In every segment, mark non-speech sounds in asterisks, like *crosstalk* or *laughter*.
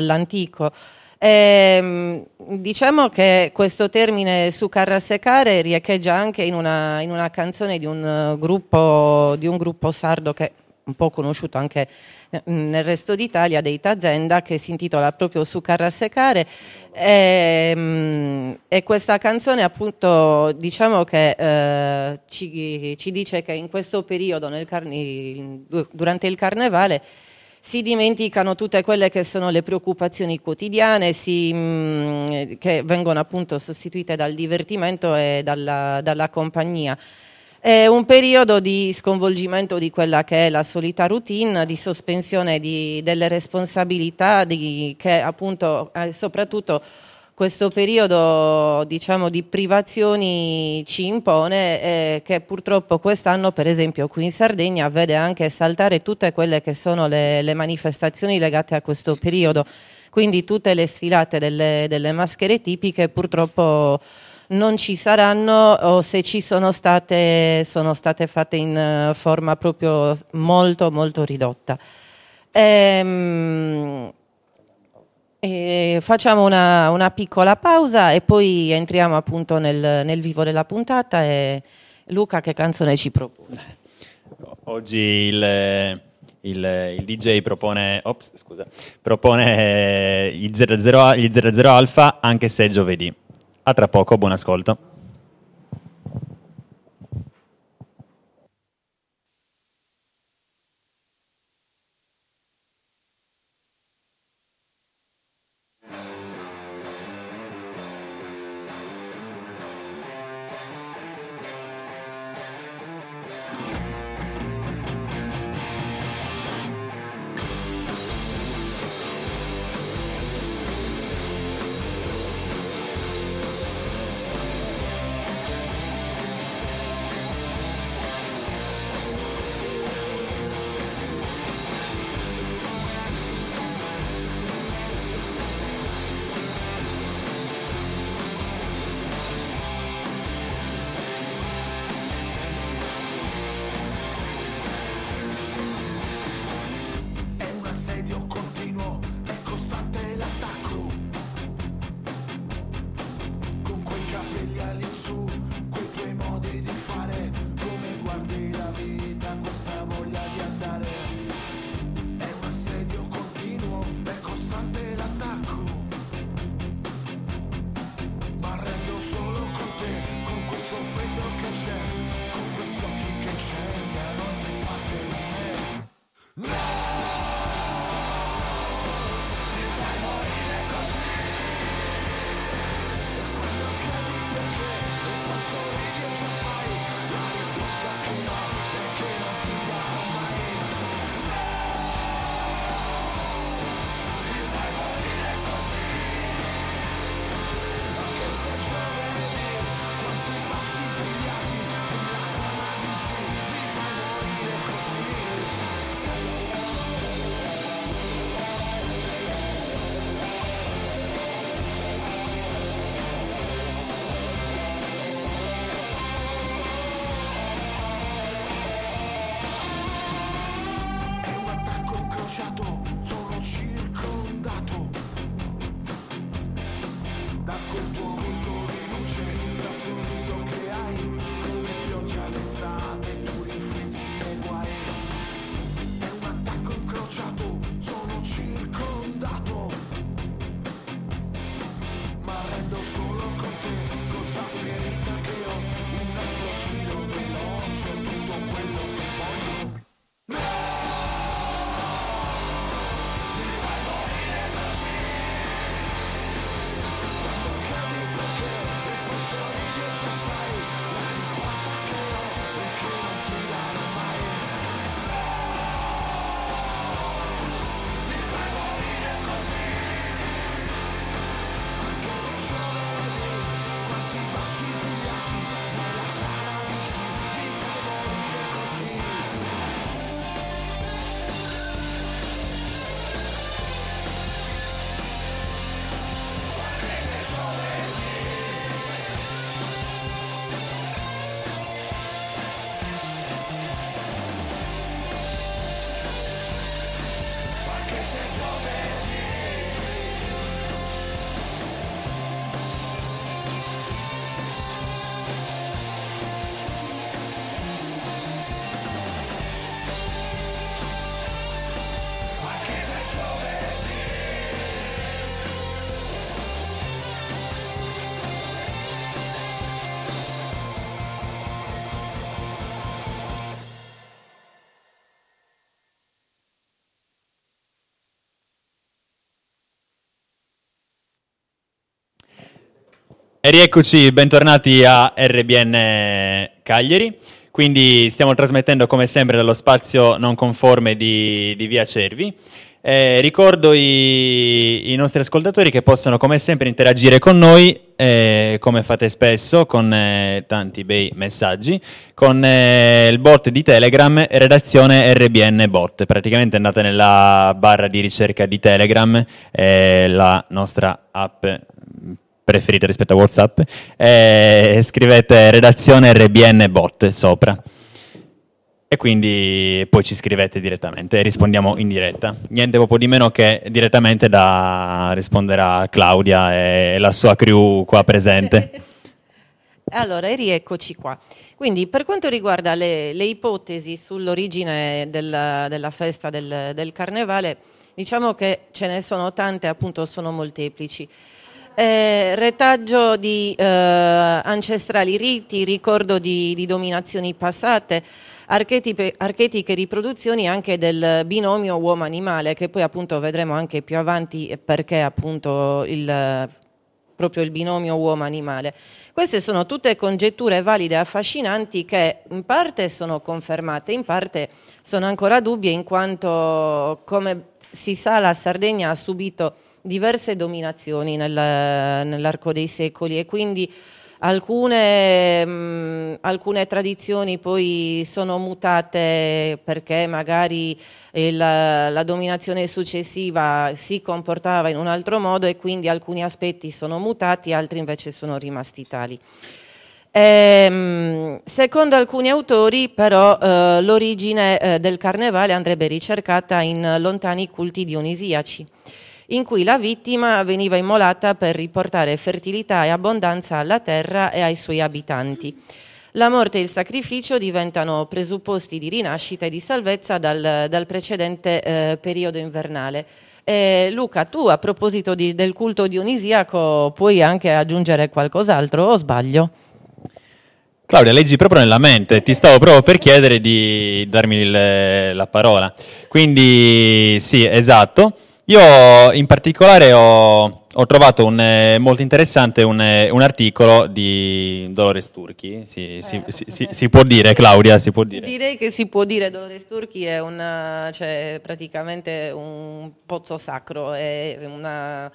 all'antico. Ehm, diciamo che questo termine su carrassecare riecheggia anche in una, in una canzone di un, gruppo, di un gruppo sardo che è un po' conosciuto anche nel resto d'Italia dei Tazenda che si intitola proprio Su carrassecare e, ehm, e, questa canzone appunto diciamo che eh, ci, ci, dice che in questo periodo carni, durante il carnevale si dimenticano tutte quelle che sono le preoccupazioni quotidiane si, mm, che vengono appunto sostituite dal divertimento e dalla, dalla compagnia. È un periodo di sconvolgimento di quella che è la solita routine, di sospensione di, delle responsabilità, di, che appunto eh, soprattutto questo periodo diciamo, di privazioni ci impone eh, che purtroppo quest'anno per esempio qui in Sardegna vede anche saltare tutte quelle che sono le, le manifestazioni legate a questo periodo. Quindi tutte le sfilate delle, delle maschere tipiche purtroppo non ci saranno o se ci sono state sono state fatte in eh, forma proprio molto molto ridotta. Ehm, e facciamo una, una, piccola pausa e poi entriamo appunto nel, nel, vivo della puntata e Luca che canzone ci propone? Oggi il, il, il DJ propone, ops, scusa, propone gli 00, gli 00 Alfa anche se è giovedì. A tra poco, buon ascolto. capelli E rieccoci, bentornati a RBN Cagliari. Quindi stiamo trasmettendo come sempre dallo spazio non conforme di, di Via Cervi. Eh, ricordo i, i, nostri ascoltatori che possono come sempre interagire con noi, eh, come fate spesso, con eh, tanti bei messaggi, con eh, il bot di Telegram, redazione RBN bot. Praticamente andate nella barra di ricerca di Telegram, eh, la nostra app preferita rispetto a WhatsApp, e scrivete redazione RBN bot sopra e quindi poi ci scrivete direttamente e rispondiamo in diretta. Niente poco di meno che direttamente da risponderà Claudia e la sua crew qua presente. *laughs* allora, e rieccoci qua. Quindi per quanto riguarda le, le ipotesi sull'origine del, della festa del, del carnevale, diciamo che ce ne sono tante, appunto sono molteplici. Eh, retaggio di eh, ancestrali riti, ricordo di, di dominazioni passate, archetiche riproduzioni anche del binomio uomo-animale, che poi appunto vedremo anche più avanti perché appunto il, proprio il binomio uomo-animale. Queste sono tutte congetture valide e affascinanti che in parte sono confermate, in parte sono ancora dubbie in quanto, come si sa, la Sardegna ha subito diverse dominazioni nel, nell'arco dei secoli e quindi Alcune, mh, mm, alcune, tradizioni poi sono mutate perché magari il, la dominazione successiva si comportava in un altro modo e quindi alcuni aspetti sono mutati, altri invece sono rimasti tali. Ehm, secondo alcuni autori però eh, l'origine eh, del carnevale andrebbe ricercata in lontani culti dionisiaci in cui la vittima veniva immolata per riportare fertilità e abbondanza alla terra e ai suoi abitanti. La morte e il sacrificio diventano presupposti di rinascita e di salvezza dal, dal precedente eh, periodo invernale. Eh, Luca, tu a proposito di, del culto dionisiaco puoi anche aggiungere qualcos'altro o sbaglio? Claudia, leggi proprio nella mente, ti stavo proprio per chiedere di darmi il, la parola. Quindi sì, esatto. Io in particolare ho, ho trovato un, eh, molto interessante un, eh, un, articolo di Dolores Turchi, si, eh. si, si, si, può dire Claudia, si può dire? Direi che si può dire, Dolores Turchi è una, cioè, praticamente un pozzo sacro, è una,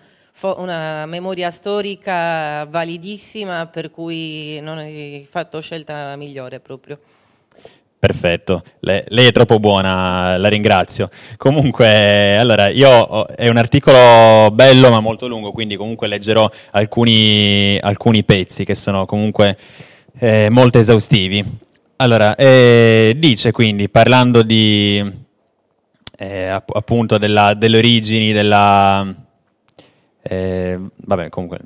una memoria storica validissima per cui non hai fatto scelta migliore proprio. Perfetto, lei, lei, è troppo buona, la ringrazio. Comunque, allora, io è un articolo bello ma molto lungo, quindi comunque leggerò alcuni, alcuni pezzi che sono comunque eh, molto esaustivi. Allora, eh, dice quindi, parlando di, eh, appunto della, delle origini della... Eh, vabbè, comunque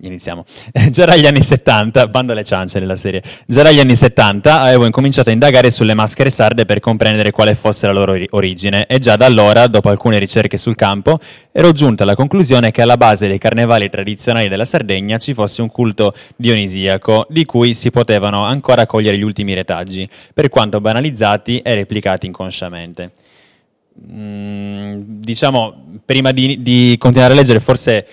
iniziamo. *laughs* Già dagli anni 70, bando alle ciance nella serie, già dagli anni 70 avevo incominciato a indagare sulle maschere sarde per comprendere quale fosse la loro origine e già da allora, dopo alcune ricerche sul campo, ero giunto alla conclusione che alla base dei carnevali tradizionali della Sardegna ci fosse un culto dionisiaco di cui si potevano ancora cogliere gli ultimi retaggi, per quanto banalizzati e replicati inconsciamente. Mm, diciamo, prima di, di continuare a leggere, forse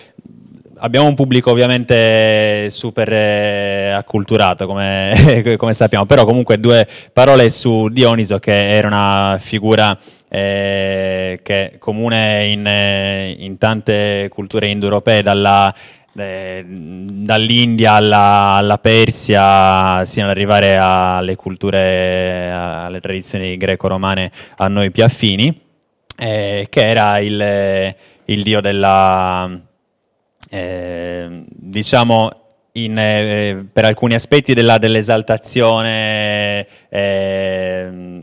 abbiamo un pubblico ovviamente super eh, acculturato come, *laughs* come, sappiamo, però comunque due parole su Dioniso che era una figura eh, che è comune in, eh, in tante culture indoeuropee, dalla, eh, dall'India alla, alla, Persia, sino ad arrivare alle culture, alle tradizioni greco-romane a noi più affini, eh, che era il, il dio della eh, diciamo in, eh, per alcuni aspetti della, dell'esaltazione, eh,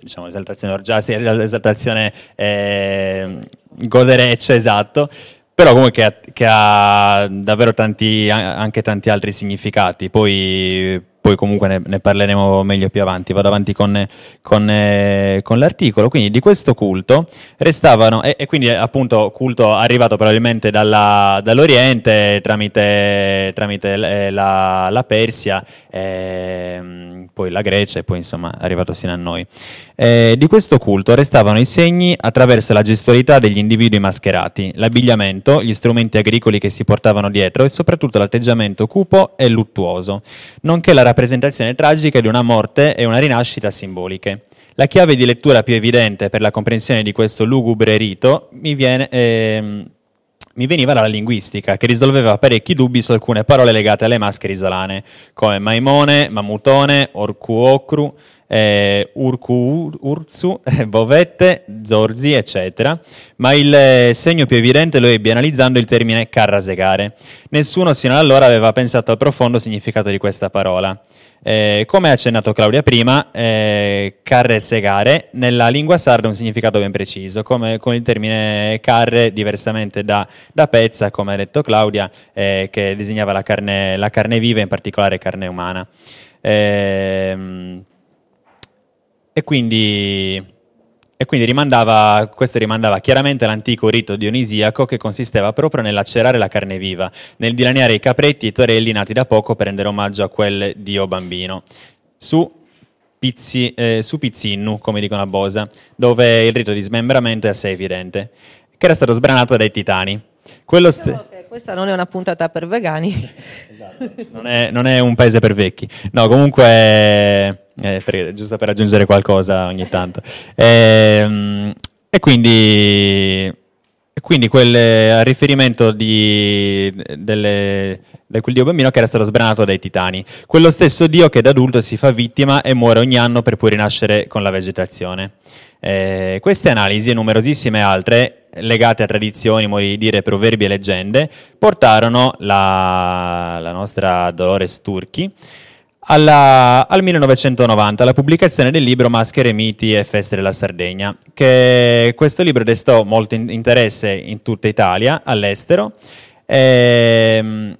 diciamo esaltazione orgiastica, dell'esaltazione eh, godereccia, esatto, però comunque che ha, che ha davvero tanti, anche tanti altri significati. Poi poi comunque ne, ne, parleremo meglio più avanti, vado avanti con, con, eh, con l'articolo, quindi di questo culto restavano, e, e quindi appunto culto arrivato probabilmente dalla, dall'Oriente tramite, tramite eh, la, la, Persia, eh, poi la Grecia e poi insomma è arrivato sino a noi. Eh, di questo culto restavano i segni attraverso la gestualità degli individui mascherati, l'abbigliamento, gli strumenti agricoli che si portavano dietro e soprattutto l'atteggiamento cupo e luttuoso, nonché la rappresentazione tragica di una morte e una rinascita simboliche. La chiave di lettura più evidente per la comprensione di questo lugubre rito mi viene... Ehm, mi veniva dalla linguistica, che risolveva parecchi dubbi su alcune parole legate alle maschere isolane, come maimone, mamutone, orcuocru, eh, urcu, urzu, bovette, zorzi, eccetera, ma il eh, segno più evidente lo ebbe analizzando il termine carrasegare. Nessuno sino allora aveva pensato al profondo significato di questa parola. Eh, come ha accennato Claudia prima, eh, carre segare nella lingua sarda ha un significato ben preciso, come con il termine carre, diversamente da, da pezza, come ha detto Claudia, eh, che disegnava la carne, la carne, viva, in particolare carne umana. Ehm, e quindi e quindi rimandava, questo rimandava chiaramente all'antico rito dionisiaco che consisteva proprio nell'acerare la carne viva, nel dilaniare i capretti e i torelli nati da poco per rendere omaggio a quel dio bambino. Su Pizzi, eh, su Pizzinnu, come dicono a Bosa, dove il rito di smembramento è assai evidente, che era stato sbranato dai titani. Quello st- questa non è una puntata per vegani. *laughs* Esatto. Non, è, non è un paese per vecchi. No, comunque eh, per, giusto per aggiungere qualcosa ogni tanto. E, e quindi, quindi quel riferimento di, delle, di quel dio bambino che era stato sbranato dai titani, quello stesso dio che da adulto si fa vittima e muore ogni anno per poi rinascere con la vegetazione. Eh, queste analisi e numerosissime altre, legate a tradizioni, modi di dire, proverbi e leggende, portarono la, la nostra Dolores Turchi alla, al 1990, alla pubblicazione del libro Maschere, miti e feste della Sardegna, che questo libro destò molto in, interesse in tutta Italia, all'estero, e, ehm,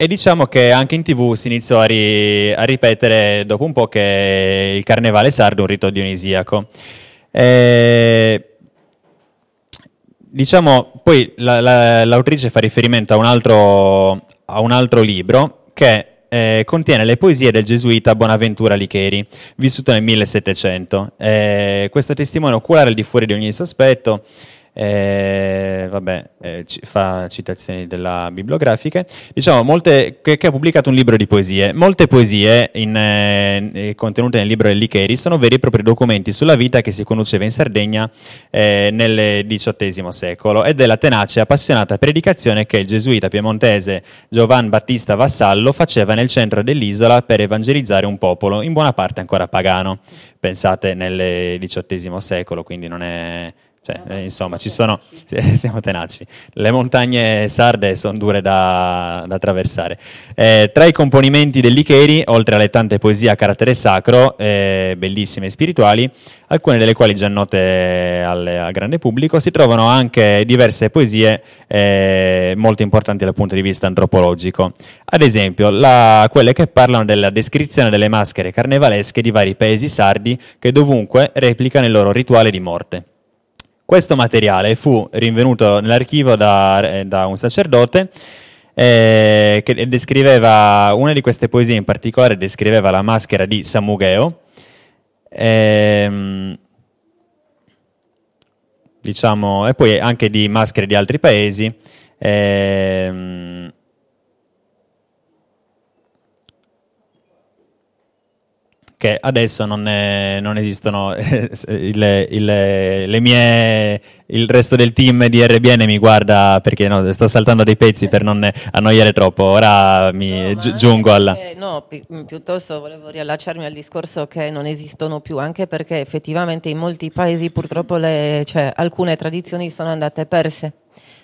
e, diciamo che anche in tv si iniziò a, ri, a, ripetere dopo un po' che il carnevale sardo è un rito dionisiaco. E, diciamo, poi la, la, l'autrice fa riferimento a un altro, a un altro libro che eh, contiene le poesie del gesuita Bonaventura Licheri, vissuto nel 1700. Eh, questo testimone oculare al di fuori di ogni sospetto eh, vabbè, eh, ci, fa citazioni della bibliografiche, diciamo molte, che, che, ha pubblicato un libro di poesie. Molte poesie in, eh, contenute nel libro del Licheri sono veri e propri documenti sulla vita che si conduceva in Sardegna eh, nel XVIII secolo e della tenace e appassionata predicazione che il gesuita piemontese Giovan Battista Vassallo faceva nel centro dell'isola per evangelizzare un popolo, in buona parte ancora pagano. Pensate nel XVIII secolo, quindi non è cioè, eh, insomma, ci sono, *laughs* siamo tenaci. Le montagne sarde sono dure da, da attraversare. Eh, tra i componimenti del Licheri, oltre alle tante poesie a carattere sacro, eh, bellissime e spirituali, alcune delle quali già note al, al grande pubblico, si trovano anche diverse poesie eh, molto importanti dal punto di vista antropologico. Ad esempio, la, quelle che parlano della descrizione delle maschere carnevalesche di vari paesi sardi che dovunque replicano il loro rituale di morte. Questo materiale fu rinvenuto nell'archivio da, da un sacerdote eh, che descriveva, una di queste poesie in particolare descriveva la maschera di Samugheo, ehm, diciamo, e poi anche di maschere di altri paesi. Ehm, che adesso non, è, non esistono *laughs* il, il, le mie, il resto del team di RBN mi guarda perché no, sto saltando dei pezzi per non annoiare troppo. Ora mi no, gi- giungo alla che, no pi- piuttosto volevo riallacciarmi al discorso che non esistono più anche perché effettivamente in molti paesi purtroppo le, cioè, alcune tradizioni sono andate perse.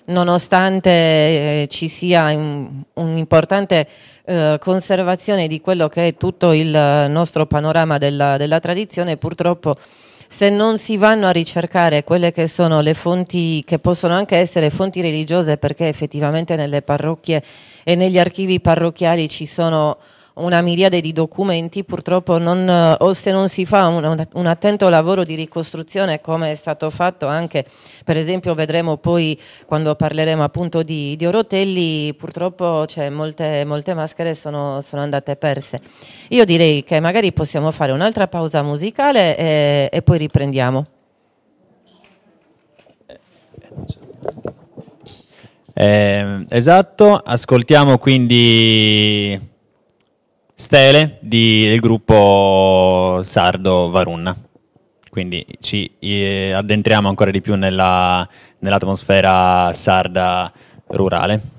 Nonostante eh, ci sia un, un importante eh, conservazione di quello che è tutto il nostro panorama della, della tradizione, purtroppo se non si vanno a ricercare quelle che sono le fonti, che possono anche essere fonti religiose, perché effettivamente nelle parrocchie e negli archivi parrocchiali ci sono una miriade di documenti, purtroppo non, o se non si fa un, un, attento lavoro di ricostruzione come è stato fatto anche, per esempio vedremo poi quando parleremo appunto di, di Orotelli, purtroppo cioè, molte, molte, maschere sono, sono, andate perse. Io direi che magari possiamo fare un'altra pausa musicale e, e poi riprendiamo. Eh, esatto, ascoltiamo quindi stele di, del gruppo sardo Varunna. Quindi ci eh, addentriamo ancora di più nella, nell'atmosfera sarda rurale.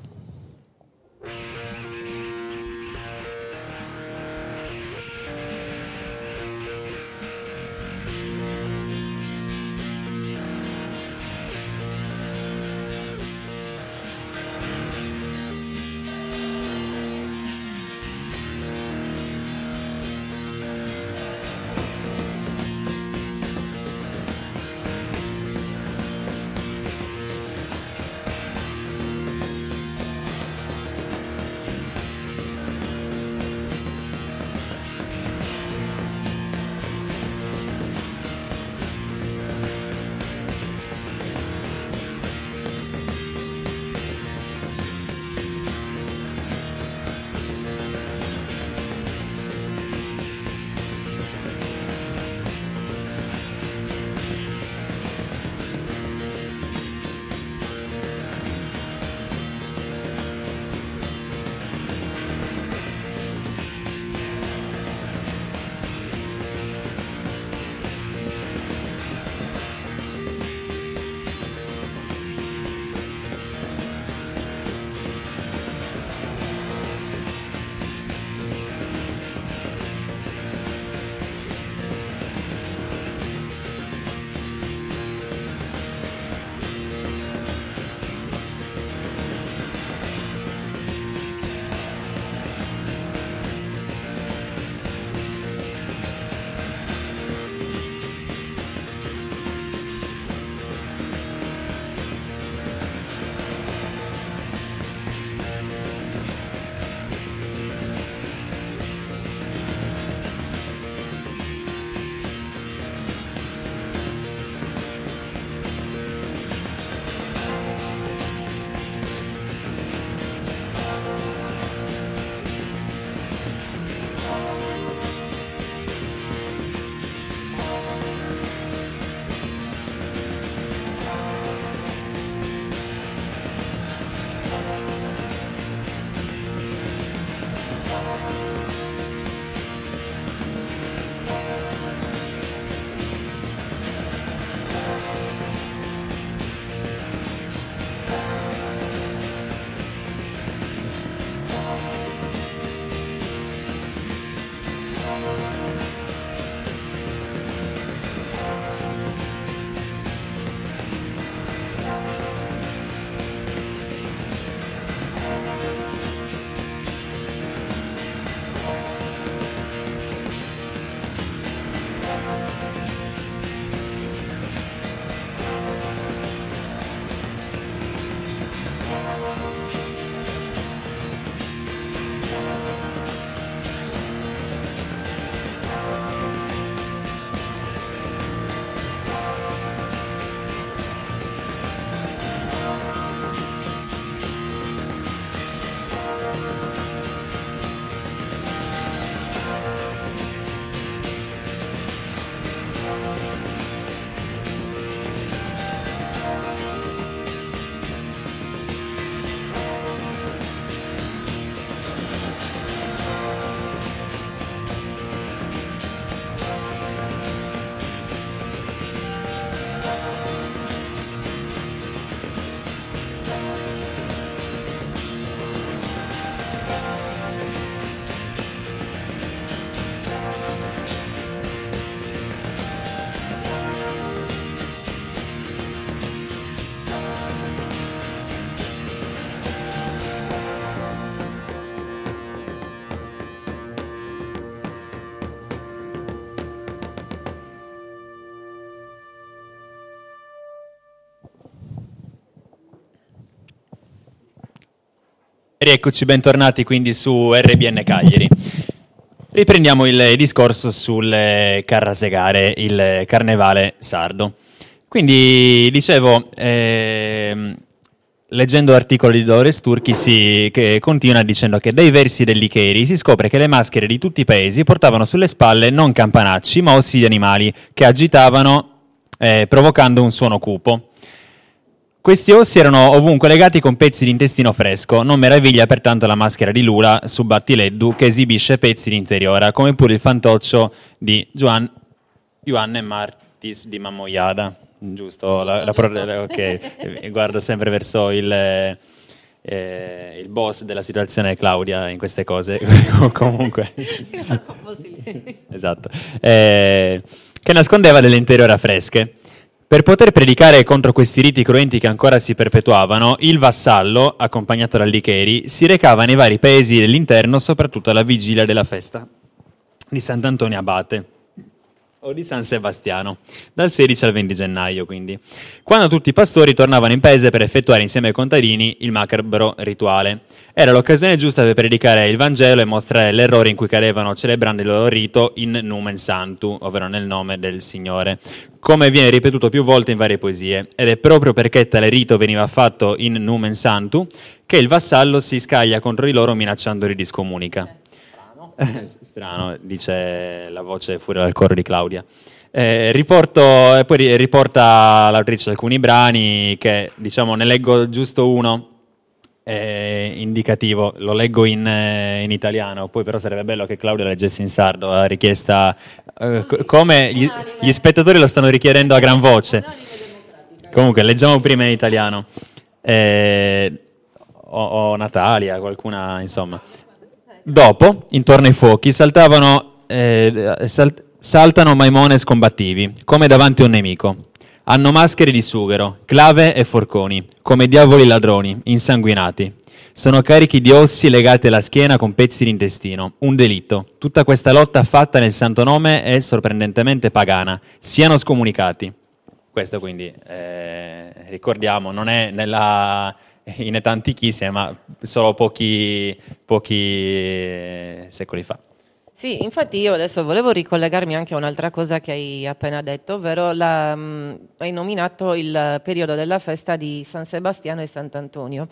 Rieccoci, bentornati quindi su RBN Cagliari. Riprendiamo il discorso sul Carrasegare, il carnevale sardo. Quindi dicevo, ehm, leggendo articoli di Dolores Turchi si, che continua dicendo che dai versi del Licheri si scopre che le maschere di tutti i paesi portavano sulle spalle non campanacci ma ossi di animali che agitavano eh, provocando un suono cupo. Questi ossi erano ovunque legati con pezzi di intestino fresco, non meraviglia pertanto la maschera di Lula su Battileddu che esibisce pezzi di interiora, come pure il fantoccio di Juan, Juanne Martis di Mammoiada. Giusto, la, la, la, ok, *laughs* guardo sempre verso il, eh, il boss della situazione Claudia in queste cose, *laughs* comunque. *laughs* esatto. Eh, che nascondeva delle interiora fresche. Per poter predicare contro questi riti cruenti che ancora si perpetuavano, il vassallo, accompagnato da Licheri, si recava nei vari paesi dell'interno, soprattutto alla vigilia della festa di Sant'Antonio Abate o di San Sebastiano, dal 16 al 20 gennaio quindi, quando tutti i pastori tornavano in paese per effettuare insieme ai contadini il macabro rituale. Era l'occasione giusta per predicare il Vangelo e mostrare l'errore in cui cadevano celebrando il loro rito in numen santu, ovvero nel nome del Signore, come viene ripetuto più volte in varie poesie, ed è proprio perché tale rito veniva fatto in numen santu che il vassallo si scaglia contro di loro minacciandoli di scomunica. Strano, dice la voce fuori dal coro di Claudia. Eh, riporto, poi riporta l'autrice alcuni brani che, diciamo, ne leggo giusto uno eh, indicativo, lo leggo in, eh, in, italiano, poi però sarebbe bello che Claudia leggesse in sardo, la richiesta, eh, come gli, gli, spettatori lo stanno richiedendo a gran voce. Comunque, leggiamo prima in italiano. Eh, o Natalia, qualcuna, insomma. Dopo, intorno ai fuochi, saltavano, eh, salt- saltano maimones combattivi, come davanti a un nemico. Hanno maschere di sughero, clave e forconi, come diavoli ladroni, insanguinati. Sono carichi di ossi legati alla schiena con pezzi di intestino. Un delitto. Tutta questa lotta fatta nel santo nome è sorprendentemente pagana. Siano scomunicati. Questo quindi, eh, ricordiamo, non è nella *laughs* in età antichissima, ma solo pochi, pochi eh, secoli fa. Sì, infatti io adesso volevo ricollegarmi anche a un'altra cosa che hai appena detto, ovvero la, mh, mm, hai nominato il periodo della festa di San Sebastiano e Sant'Antonio.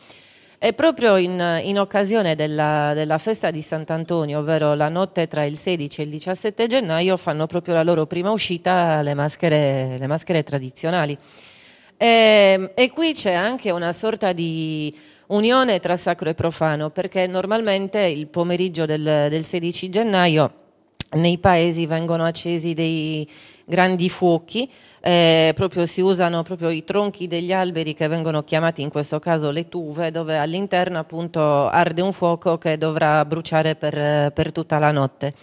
E proprio in, in occasione della, della, festa di Sant'Antonio, ovvero la notte tra il 16 e il 17 gennaio, fanno proprio la loro prima uscita le maschere, le maschere tradizionali. E, ehm, e qui c'è anche una sorta di unione tra sacro e profano, perché normalmente il pomeriggio del, del 16 gennaio nei paesi vengono accesi dei grandi fuochi, eh, proprio si usano proprio i tronchi degli alberi che vengono chiamati in questo caso le tuve, dove all'interno appunto arde un fuoco che dovrà bruciare per, per tutta la notte.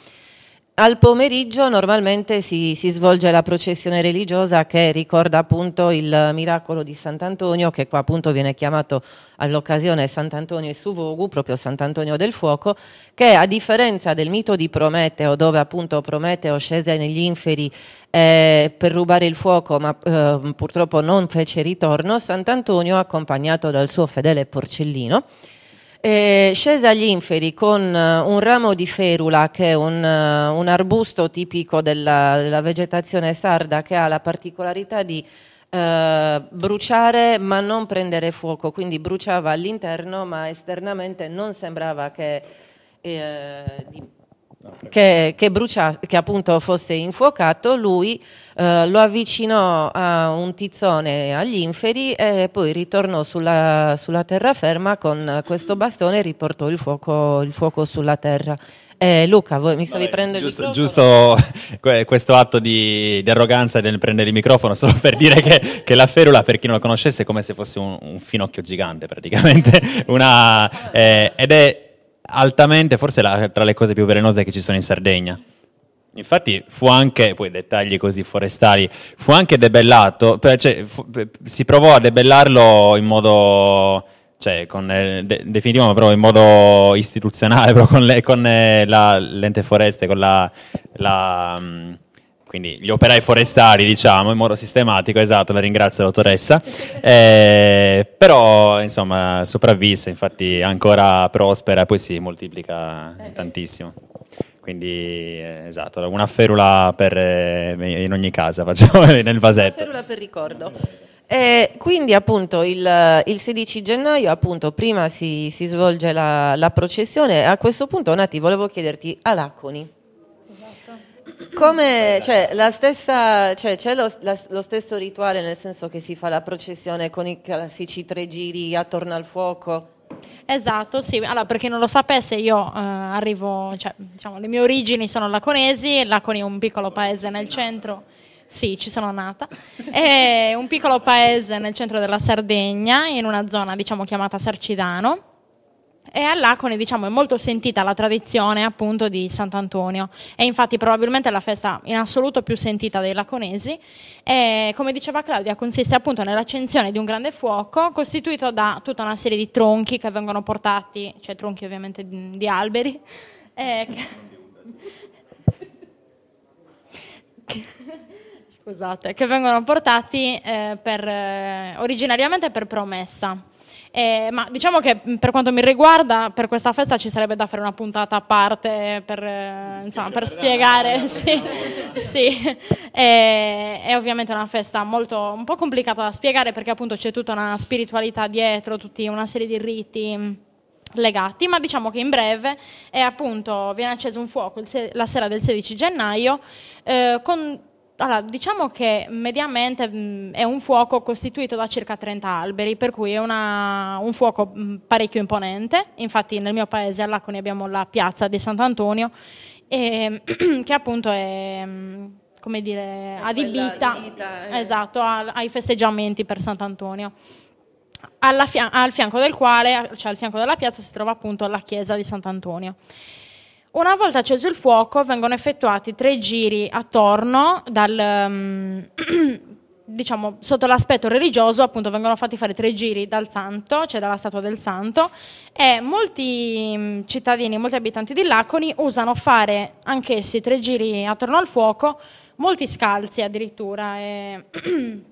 Al pomeriggio normalmente si, si, svolge la processione religiosa che ricorda appunto il miracolo di Sant'Antonio, che qua appunto viene chiamato all'occasione Sant'Antonio e Suvogu, proprio Sant'Antonio del Fuoco, che a differenza del mito di Prometeo, dove appunto Prometeo scese negli inferi eh, per rubare il fuoco, ma eh, purtroppo non fece ritorno, Sant'Antonio, accompagnato dal suo fedele Porcellino, eh, scese agli inferi con uh, un ramo di ferula, che è un, uh, un arbusto tipico della, della, vegetazione sarda che ha la particolarità di uh, bruciare ma non prendere fuoco, quindi bruciava all'interno ma esternamente non sembrava che, eh, di, che, che, brucia, che appunto fosse infuocato, lui eh, lo avvicinò a un tizzone agli inferi e poi ritornò sulla, sulla terraferma con questo bastone e riportò il fuoco, il fuoco sulla terra. Eh, Luca, voi mi stavi Vabbè, prendendo giusto, il microfono? Giusto *laughs* questo atto di, di, arroganza nel prendere il microfono, solo per dire che, che, la ferula, per chi non la conoscesse, è come se fosse un, un finocchio gigante praticamente. *laughs* Una, eh, ed è altamente, forse la, tra le cose più velenose che ci sono in Sardegna. Infatti fu anche, poi dettagli così forestali, fu anche debellato, cioè, fu, si provò a debellarlo in modo, cioè con, eh, de, definitivo, ma proprio in modo istituzionale, *laughs* proprio con, le, con eh, la, l'ente foreste, con la, la mm, quindi gli operai forestali, diciamo, in modo sistematico, esatto, la ringrazio la dottoressa, eh, però insomma sopravvisse, infatti ancora prospera e poi si moltiplica tantissimo. Quindi eh, esatto, una ferula per, eh, in ogni casa *laughs* facciamo nel vasetto. Una ferula per ricordo. E quindi appunto il, il 16 gennaio appunto prima si, si svolge la, la, processione a questo punto Nati volevo chiederti a Laconi esatto. come cioè, la stessa, cioè, c'è lo, la, lo, stesso rituale nel senso che si fa la processione con i classici tre giri attorno al fuoco Esatto, sì. Allora, per chi non lo sapesse, io eh, arrivo, cioè, diciamo, le mie origini sono laconesi, Laconi è un piccolo paese nel centro sì, ci sono nata. È un piccolo paese nel centro della Sardegna, in una zona diciamo chiamata Sarcidano. E a Lacone diciamo, è molto sentita la tradizione appunto di Sant'Antonio. E infatti probabilmente è la festa in assoluto più sentita dei laconesi. E come diceva Claudia consiste appunto nell'accensione di un grande fuoco costituito da tutta una serie di tronchi che vengono portati, cioè tronchi ovviamente di, di alberi, eh, che, *laughs* scusate, che vengono portati eh, per, eh, originariamente per promessa. Eh, ma diciamo che mm, per quanto mi riguarda, per questa festa ci sarebbe da fare una puntata a parte per, eh, insomma, per spiegare. *laughs* sì, sì. E, è ovviamente una festa molto, un po' complicata da spiegare perché appunto c'è tutta una spiritualità dietro, tutta una serie di riti mm, legati, ma diciamo che in breve è appunto, viene acceso un fuoco la sera del 16 gennaio eh, con allora, diciamo che mediamente mh, è un fuoco costituito da circa 30 alberi, per cui è una, un fuoco mh, parecchio imponente. Infatti nel mio paese a Laconi abbiamo la piazza di Sant'Antonio, e, *clears throat* che appunto è come dire, adibita, adibita eh. esatto, ai festeggiamenti per Sant'Antonio. Fia- al fianco del quale, cioè al fianco della piazza, si trova appunto la chiesa di Sant'Antonio. Una volta acceso il fuoco vengono effettuati tre giri attorno dal, um, *clears throat* diciamo, sotto l'aspetto religioso, appunto vengono fatti fare tre giri dal santo, cioè dalla statua del santo, e molti mm, cittadini, molti abitanti di Laconi usano fare anch'essi tre giri attorno al fuoco, molti scalzi addirittura. E *clears throat*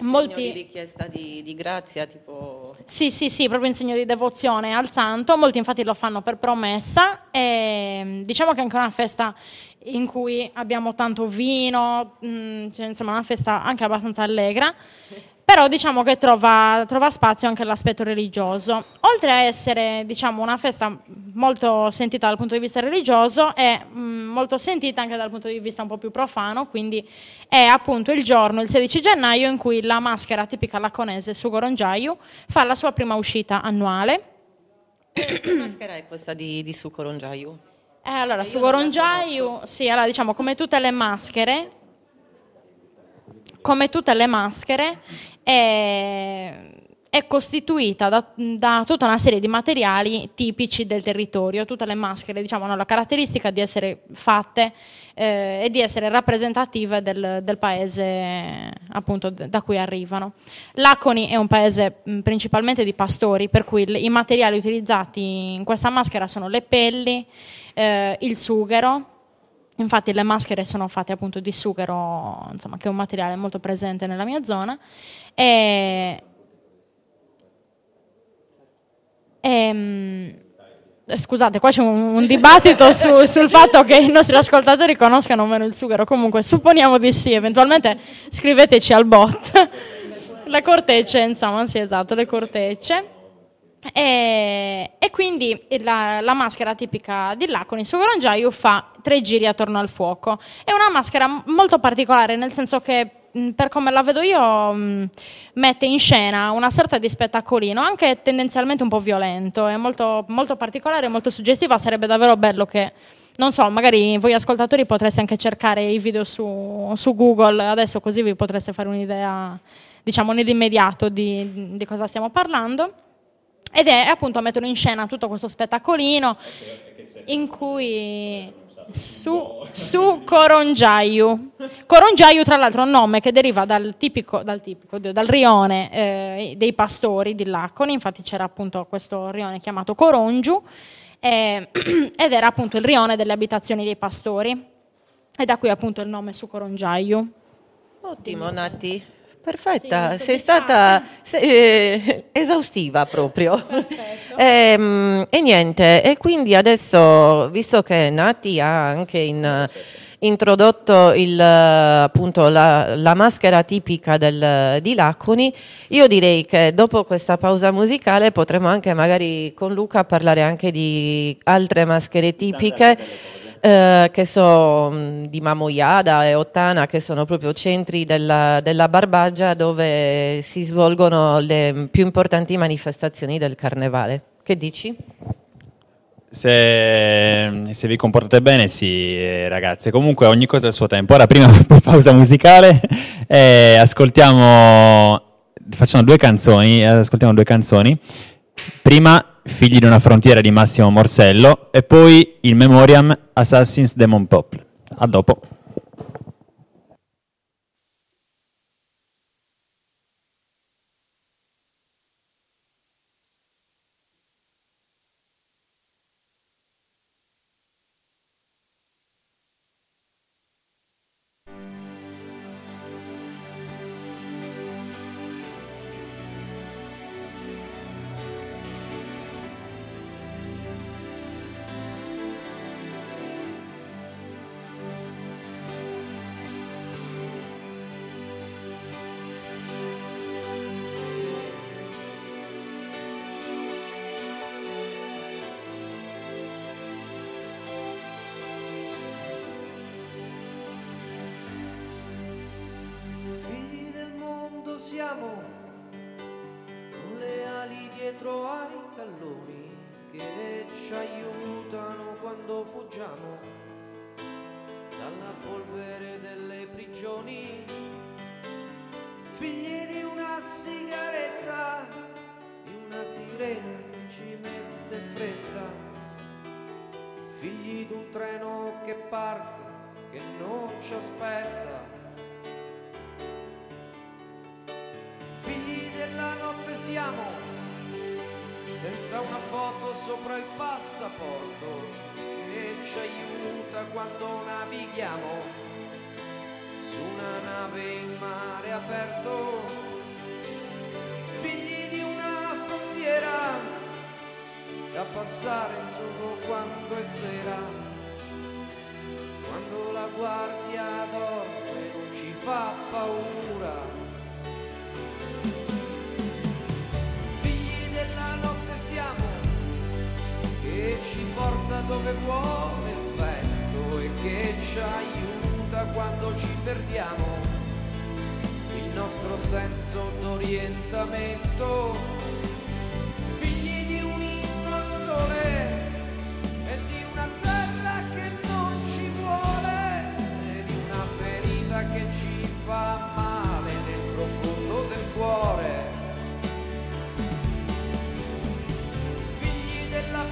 molti... di richiesta di, di, grazia, tipo... Sì, sì, sì, proprio in segno di devozione al santo, molti infatti lo fanno per promessa. E diciamo che è anche una festa in cui abbiamo tanto vino, mh, mm, cioè, insomma una festa anche abbastanza allegra *laughs* però diciamo che trova, trova, spazio anche l'aspetto religioso. Oltre a essere diciamo, una festa molto sentita dal punto di vista religioso, è mh, mm, molto sentita anche dal punto di vista un po' più profano, quindi è appunto il giorno, il 16 gennaio, in cui la maschera tipica laconese Sugorongiaiu fa la sua prima uscita annuale. Che maschera è questa di, di Sugorongiaiu? Eh, allora, Sugorongiaiu, sì, allora diciamo come tutte le maschere, come tutte le maschere, è, è costituita da, da, tutta una serie di materiali tipici del territorio. Tutte le maschere diciamo, hanno la caratteristica di essere fatte eh, e di essere rappresentative del, del paese appunto, da cui arrivano. Laconi è un paese mh, principalmente di pastori, per cui i materiali utilizzati in questa maschera sono le pelli, eh, il sughero, Infatti le maschere sono fatte appunto di sughero, insomma, che è un materiale molto presente nella mia zona. E, e, ehm, scusate, qua c'è un, un dibattito su, sul fatto che i nostri ascoltatori conoscano meno il sughero. Comunque, supponiamo di sì, eventualmente scriveteci al bot. le cortecce, insomma, sì, esatto, le cortecce. E, e, quindi la, la, maschera tipica di là con il suo grongiaio fa tre giri attorno al fuoco. È una maschera molto particolare, nel senso che per come la vedo io mette in scena una sorta di spettacolino, anche tendenzialmente un po' violento, è molto, molto particolare, molto suggestiva, sarebbe davvero bello che non so, magari voi ascoltatori potreste anche cercare i video su, su Google adesso così vi potreste fare un'idea, diciamo, nell'immediato di, di cosa stiamo parlando. Ed è appunto mettono in scena tutto questo spettacolino in cui su, su Corongiaiu. Corongiaiu, tra l'altro, è un nome che deriva dal tipico, dal, tipico, dal rione eh, dei pastori di Laconi. Infatti, c'era appunto questo rione chiamato Corongiu, eh, *clears throat* ed era appunto il rione delle abitazioni dei pastori. E da qui appunto il nome su Corongiaiu. Ottimo, Nati. Perfetta, sì, sei stata sei, eh, esaustiva proprio. E, mm, e niente, e quindi adesso, visto che Nati ha anche in introdotto il, appunto, la, la, maschera tipica del, di Laconi, io direi che dopo questa pausa musicale potremo anche magari con Luca parlare anche di altre maschere tipiche. Eh, che sono di Mamoiada e Ottana, che sono proprio centri della, della Barbagia dove si svolgono le più importanti manifestazioni del carnevale. Che dici? Se, se, vi comportate bene, sì, eh, ragazze. Comunque, ogni cosa al suo tempo. Ora, prima *laughs* pausa musicale, eh, ascoltiamo. Facciamo due canzoni. Ascoltiamo due canzoni. Prima, Figli di una frontiera di Massimo Morsello, e poi il Memoriam Assassin's Demon Pop. A dopo.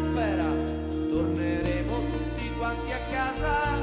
spera. Torneremo tutti quanti a casa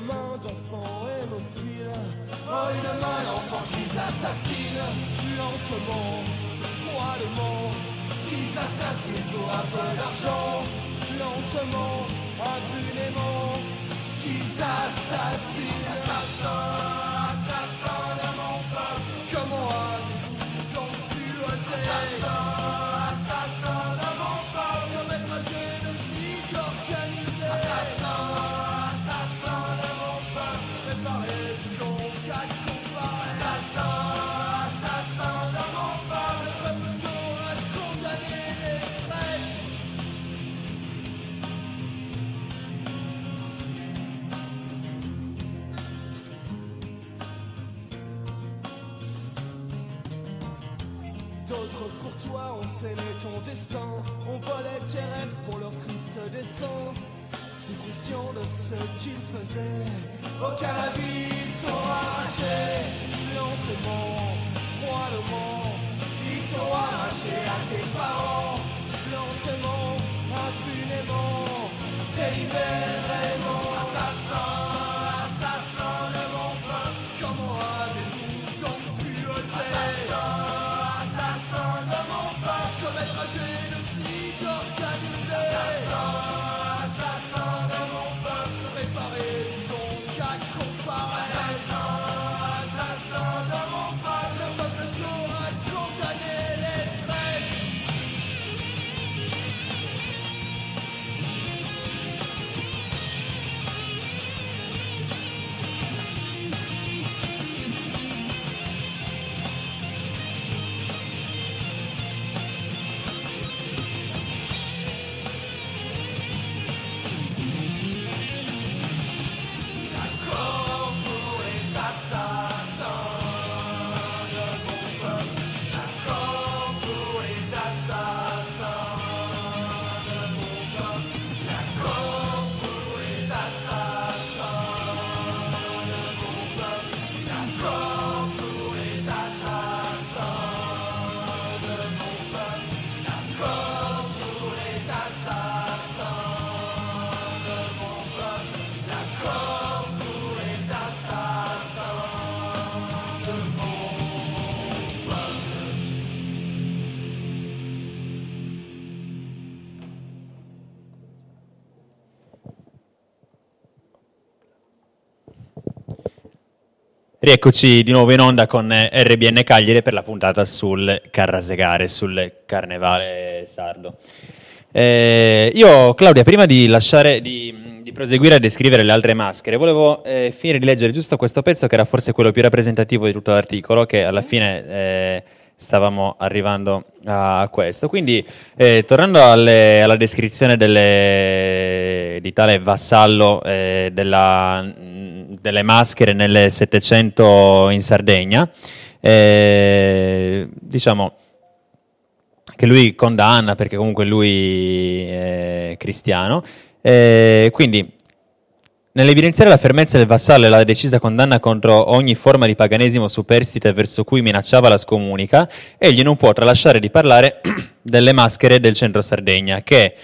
nos mains d'enfants et une oh, main d'enfants qu'ils assassinent lentement, froidement. Qu'ils assassinent pour un peu d'argent, lentement, impunément. Qu'ils assassinent. Rieccoci di nuovo in onda con eh, RBN Cagliere per la puntata sul Carrasegare, sul Carnevale Sardo. Eh, io, Claudia, prima di, lasciare, di, di proseguire a descrivere le altre maschere, volevo eh, finire di leggere giusto questo pezzo che era forse quello più rappresentativo di tutto l'articolo, che alla fine eh, stavamo arrivando a questo. Quindi, eh, tornando alle, alla descrizione delle, di tale vassallo eh, della delle maschere nel Settecento in Sardegna, eh, diciamo che lui condanna perché comunque lui è cristiano. Eh, quindi Nell'evidenziare la fermezza del vassallo e la decisa condanna contro ogni forma di paganesimo superstite verso cui minacciava la scomunica, egli non può tralasciare di parlare *clears throat* delle maschere del centro Sardegna, che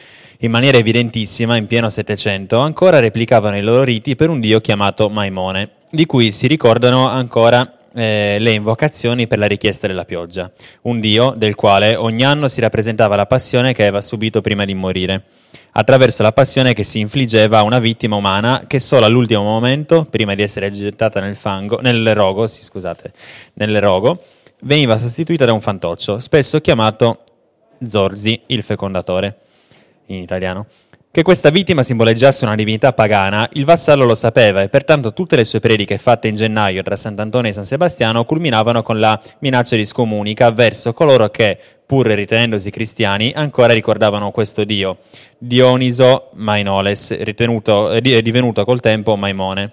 in maniera evidentissima, in pieno Settecento, ancora replicavano i loro riti per un dio chiamato Maimone, di cui si ricordano ancora eh, le invocazioni per la richiesta della pioggia, un dio del quale ogni anno si rappresentava la passione che aveva subito prima di morire attraverso la passione che si infliggeva a una vittima umana che solo all'ultimo momento, prima di essere gettata nel fango, nel rogo, sì, scusate, nel rogo, veniva sostituita da un fantoccio, spesso chiamato Zorzi, il fecondatore, in italiano. Che questa vittima simboleggiasse una divinità pagana, il vassallo lo sapeva e pertanto tutte le sue prediche fatte in gennaio tra Sant'Antonio e San Sebastiano culminavano con la minaccia di scomunica verso coloro che, pur ritenendosi cristiani, ancora ricordavano questo dio, Dioniso Mainoles, ritenuto, eh, divenuto col tempo Maimone.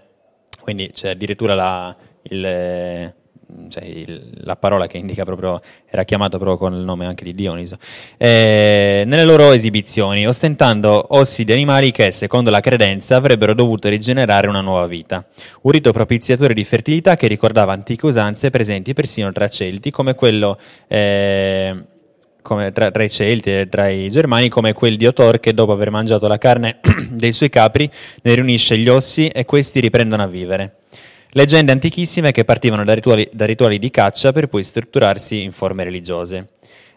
Quindi c'è addirittura la, il cioè il, la parola che indica proprio, era chiamato proprio con il nome anche di Dioniso, eh, nelle loro esibizioni, ostentando ossi di animali che, secondo la credenza, avrebbero dovuto rigenerare una nuova vita. Un rito propiziatore di fertilità che ricordava antiche usanze presenti persino tra Celti, come quello... Eh, come tra, tra, i Celti e tra i Germani, come quel di Otor che dopo aver mangiato la carne *clears throat* dei suoi capri ne riunisce gli ossi e questi riprendono a vivere. Leggende antichissime che partivano da rituali, da rituali di caccia per poi strutturarsi in forme religiose.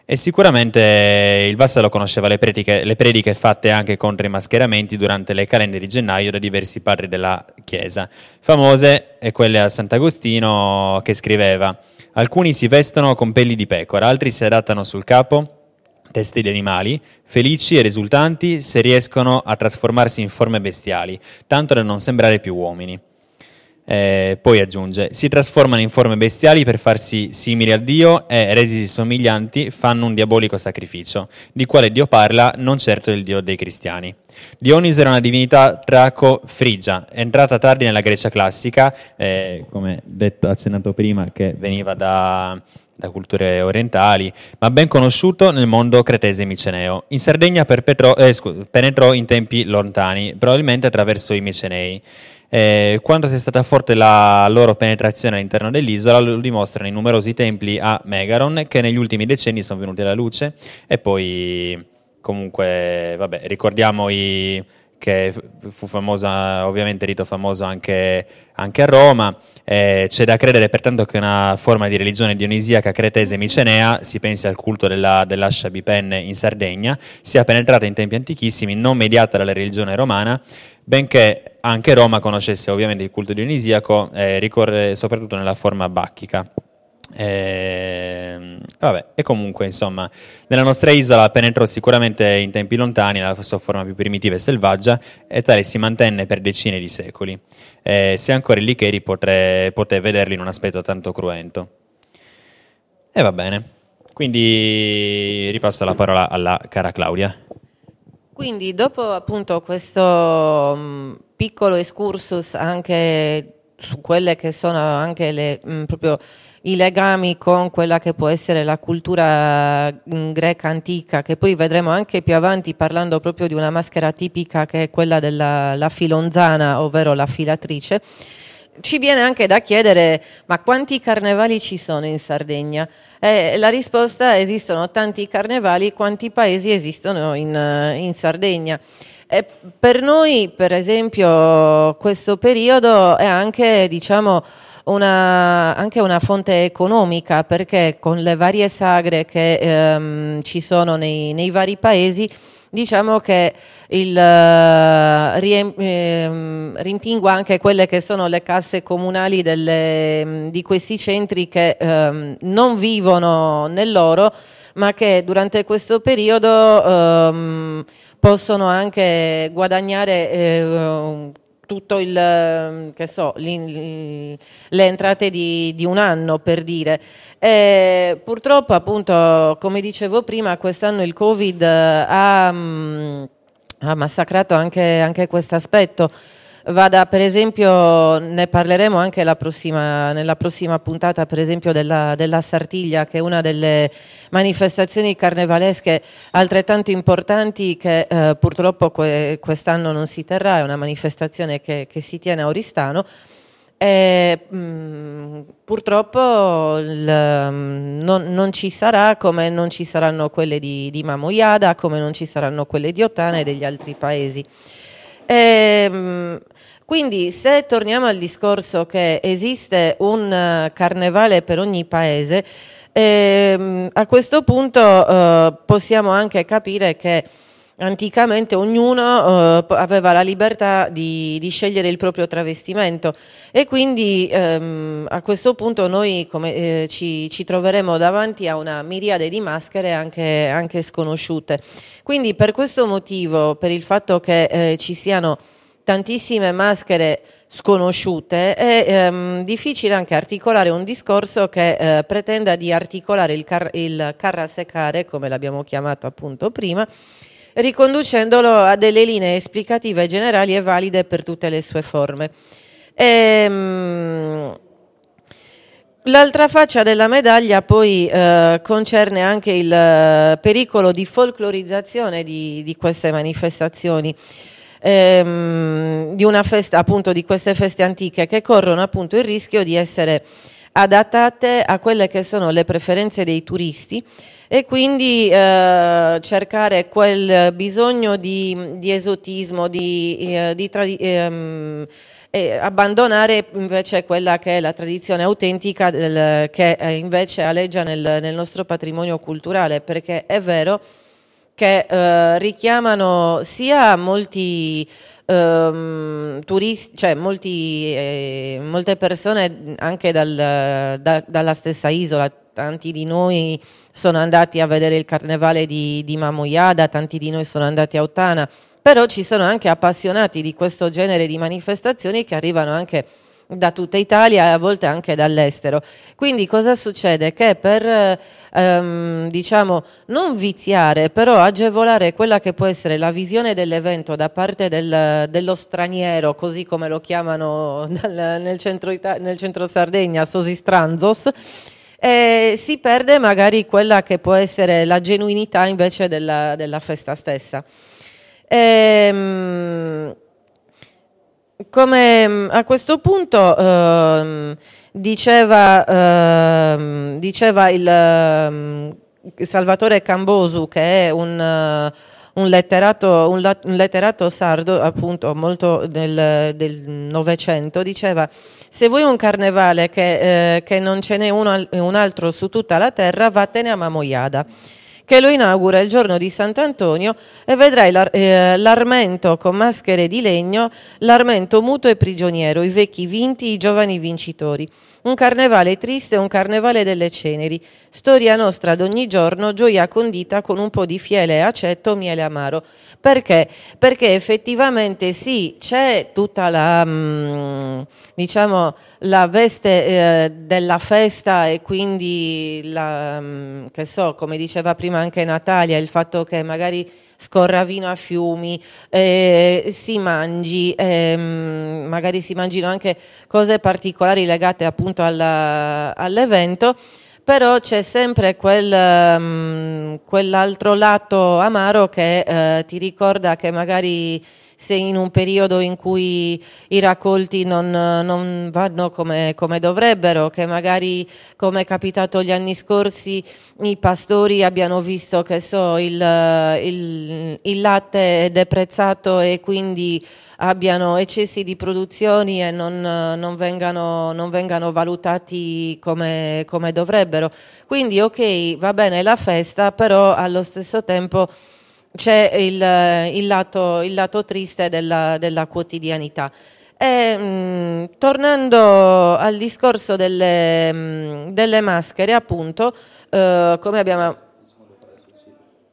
E sicuramente il vassallo conosceva le prediche, le prediche, fatte anche contro i mascheramenti durante le calende di gennaio da diversi padri della Chiesa. Famose è quelle a Sant'Agostino che scriveva Alcuni si vestono con pelli di pecora, altri si adattano sul capo teste di animali, felici e risultanti se riescono a trasformarsi in forme bestiali, tanto da non sembrare più uomini. Eh, poi aggiunge, si trasformano in forme bestiali per farsi simili a Dio e, resisi somiglianti, fanno un diabolico sacrificio, di quale Dio parla, non certo il Dio dei cristiani. Dioniso era una divinità traco-frigia, entrata tardi nella Grecia classica, eh, come detto, accennato prima, che veniva da, da culture orientali, ma ben conosciuto nel mondo cretese miceneo. In Sardegna eh, scu- penetrò in tempi lontani, probabilmente attraverso i micenei. Eh, quando sia stata forte la loro penetrazione all'interno dell'isola lo dimostrano i numerosi templi a Megaron che negli ultimi decenni sono venuti alla luce e poi comunque vabbè, ricordiamo i, che fu famosa, ovviamente rito famoso anche, anche a Roma. Eh, c'è da credere pertanto che una forma di religione dionisiaca cretese micenea, si pensi al culto della, dell'ascia bipenne in Sardegna, sia penetrata in tempi antichissimi, non mediata dalla religione romana, benché anche Roma conoscesse ovviamente il culto dionisiaco, eh, ricorre soprattutto nella forma bacchica. E, vabbè, e comunque, insomma, nella nostra isola penetrò sicuramente in tempi lontani nella sua forma più primitiva e selvaggia e tale si mantenne per decine di secoli. E se ancora il Licheri poté vederli in un aspetto tanto cruento. E va bene. Quindi ripasso la parola alla cara Claudia. Quindi dopo appunto questo um, piccolo excursus anche su quelle che sono anche le, mh, proprio i legami con quella che può essere la cultura mh, greca antica, che poi vedremo anche più avanti parlando proprio di una maschera tipica che è quella della filonzana, ovvero la filatrice, ci viene anche da chiedere ma quanti carnevali ci sono in Sardegna? Eh, la risposta è esistono tanti carnevali quanti paesi esistono in, eh, in Sardegna. E per noi, per esempio, questo periodo è anche, diciamo, una, anche una fonte economica perché con le varie sagre che ehm, ci sono nei, nei vari paesi, diciamo che il, eh, rimpingua anche quelle che sono le casse comunali delle, mm, di questi centri che um, non vivono nell'oro, ma che durante questo periodo um, possono anche guadagnare eh, tutto il, che so, le entrate di, di, un anno per dire. E purtroppo appunto, come dicevo prima, quest'anno il Covid ha... Um, ha massacrato anche, anche questo aspetto. vada per esempio, ne parleremo anche prossima- nella prossima puntata per esempio della, della Sartiglia che è una delle manifestazioni carnevalesche altrettanto importanti che eh, purtroppo que- quest'anno non si terrà, è una manifestazione che, che si tiene a Oristano. E, mh, purtroppo il, mh, non, non ci sarà come non ci saranno quelle di, di Mamoiada, come non ci saranno quelle di Ottana e degli altri paesi. E, mh, quindi se torniamo al discorso che esiste un eh, carnevale per ogni paese, ehm, a questo punto eh, possiamo anche capire che anticamente ognuno eh, aveva la libertà di, di scegliere il proprio travestimento e quindi ehm, a questo punto noi come, eh, ci, ci troveremo davanti a una miriade di maschere anche, anche sconosciute. Quindi per questo motivo, per il fatto che eh, ci siano tantissime maschere sconosciute, è ehm, difficile anche articolare un discorso che eh, pretenda di articolare il, car- il carrasecare, come l'abbiamo chiamato appunto prima, riconducendolo a delle linee esplicative generali e valide per tutte le sue forme. Ehm, L'altra faccia della medaglia poi eh, concerne anche il eh, pericolo di folclorizzazione di, di queste manifestazioni, ehm, di festa appunto di queste feste antiche che corrono appunto il rischio di essere adattate a quelle che sono le preferenze dei turisti e quindi eh, cercare quel bisogno di, di esotismo, di, eh, di tradi- ehm, e abbandonare invece quella che è la tradizione autentica del- che invece aleggia nel, nel nostro patrimonio culturale, perché è vero che eh, richiamano sia molti ehm, turisti, cioè molti, eh, molte persone anche dal- da- dalla stessa isola, tanti di noi sono andati a vedere il carnevale di, di Mamoiada, tanti di noi sono andati a Ottana, però ci sono anche appassionati di questo genere di manifestazioni che arrivano anche da tutta Italia e a volte anche dall'estero. Quindi cosa succede? Che per ehm, diciamo non viziare, però agevolare quella che può essere la visione dell'evento da parte del- dello straniero, così come lo chiamano *laughs* dal- nel, centro Ita- nel centro Sardegna, Sosistranzos, eh, si perde magari quella che può essere la genuinità invece della, della festa stessa. Ehm, come a questo punto ehm, diceva, ehm, diceva il ehm, Salvatore Cambosu, che è un, eh, un letterato, un un letterato sardo, appunto molto del del Novecento, diceva se vuoi un carnevale che, eh, che non ce n'è uno un altro su tutta la terra, vattene a Mamoiada che lo inaugura il giorno di Sant'Antonio e vedrai l'ar- eh, l'armento con maschere di legno, l'armento muto e prigioniero, i vecchi vinti, i giovani vincitori. Un carnevale triste, un carnevale delle ceneri, storia nostra d'ogni giorno, gioia condita con un po' di fiele e aceto, miele amaro. Perché? Perché effettivamente sì, c'è tutta la, mm, diciamo, la veste eh, della festa e quindi la, mm, che so, come diceva prima anche Natalia, il fatto che magari scorra vino a fiumi, eh, si mangi, ehm, magari si mangino anche cose particolari legate appunto alla- all'evento, però c'è sempre quel, mm, quell'altro lato amaro che eh, ti ricorda che magari sei in un periodo in cui i raccolti non, non vanno come, come dovrebbero, che magari come è capitato gli anni scorsi i pastori abbiano visto che so, il, il- il latte è deprezzato e quindi abbiano eccessi di produzioni e non, non vengano, non vengano valutati come, come dovrebbero. Quindi ok, va bene la festa, però allo stesso tempo c'è il, il lato, il lato triste della, della quotidianità. E, mh, tornando al discorso delle, mh, delle maschere, appunto, eh, come abbiamo...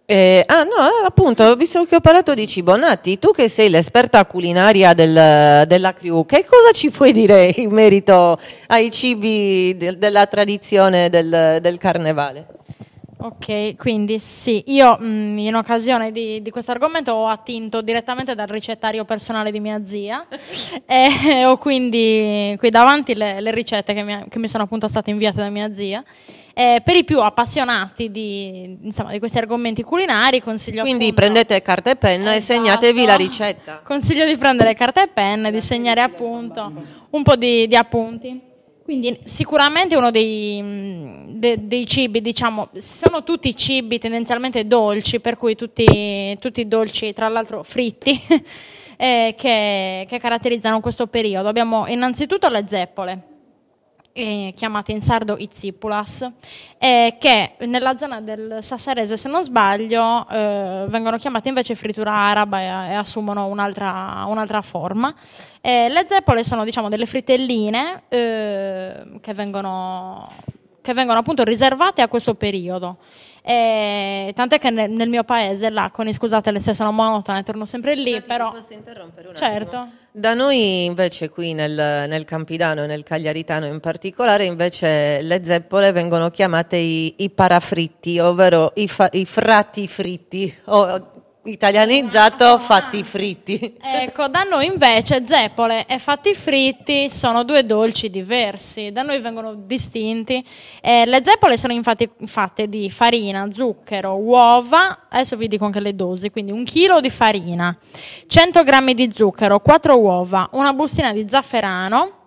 Eh, ah no, appunto, visto che ho parlato di cibo, Natti, tu che sei l'esperta culinaria del- della crew, che cosa ci puoi dire in merito ai cibi del- della tradizione del, del carnevale? Ok, quindi sì, io mh, in occasione di, di questo argomento ho attinto direttamente dal ricettario personale di mia zia *laughs* e ho quindi qui davanti le, le ricette che mi, che mi sono appunto state inviate da mia zia. Eh, per i più appassionati di, insomma, di questi argomenti culinari consiglio Quindi appunto- prendete carta e penna Esatto. e segnatevi la ricetta. Consiglio di prendere carta e penna e di segnare appunto un po' di, di appunti. Quindi sicuramente uno dei, mh, de- dei cibi, diciamo, sono tutti cibi tendenzialmente dolci, per cui tutti, tutti dolci, tra l'altro fritti, *laughs* eh, che, che caratterizzano questo periodo. Abbiamo innanzitutto le zeppole, eh, chiamate in sardo i zipulas, eh, che nella zona del Sassarese, se non sbaglio, eh, vengono chiamate invece frittura araba e, e assumono un'altra, un'altra forma. Le zeppole sono diciamo delle fritelline eh, che, vengono, che vengono appunto riservate a questo periodo. Eh, tant'è che nel, mio paese, là, con scusate se sono monotone, torno sempre lì, però... Posso interrompere un Certo. attimo? Da noi invece qui nel, nel Campidano e nel Cagliaritano in particolare invece le zeppole vengono chiamate i, i parafritti, ovvero i, fa- i fratti fritti, o italianizzato fatti fritti. Ecco, da noi invece zeppole e fatti fritti sono due dolci diversi, da noi vengono distinti. Eh, le zeppole sono infatti fatte di farina, zucchero, uova, adesso vi dico anche le dosi, quindi un chilo di farina, 100 grammi di zucchero, 4 uova, una bustina di zafferano,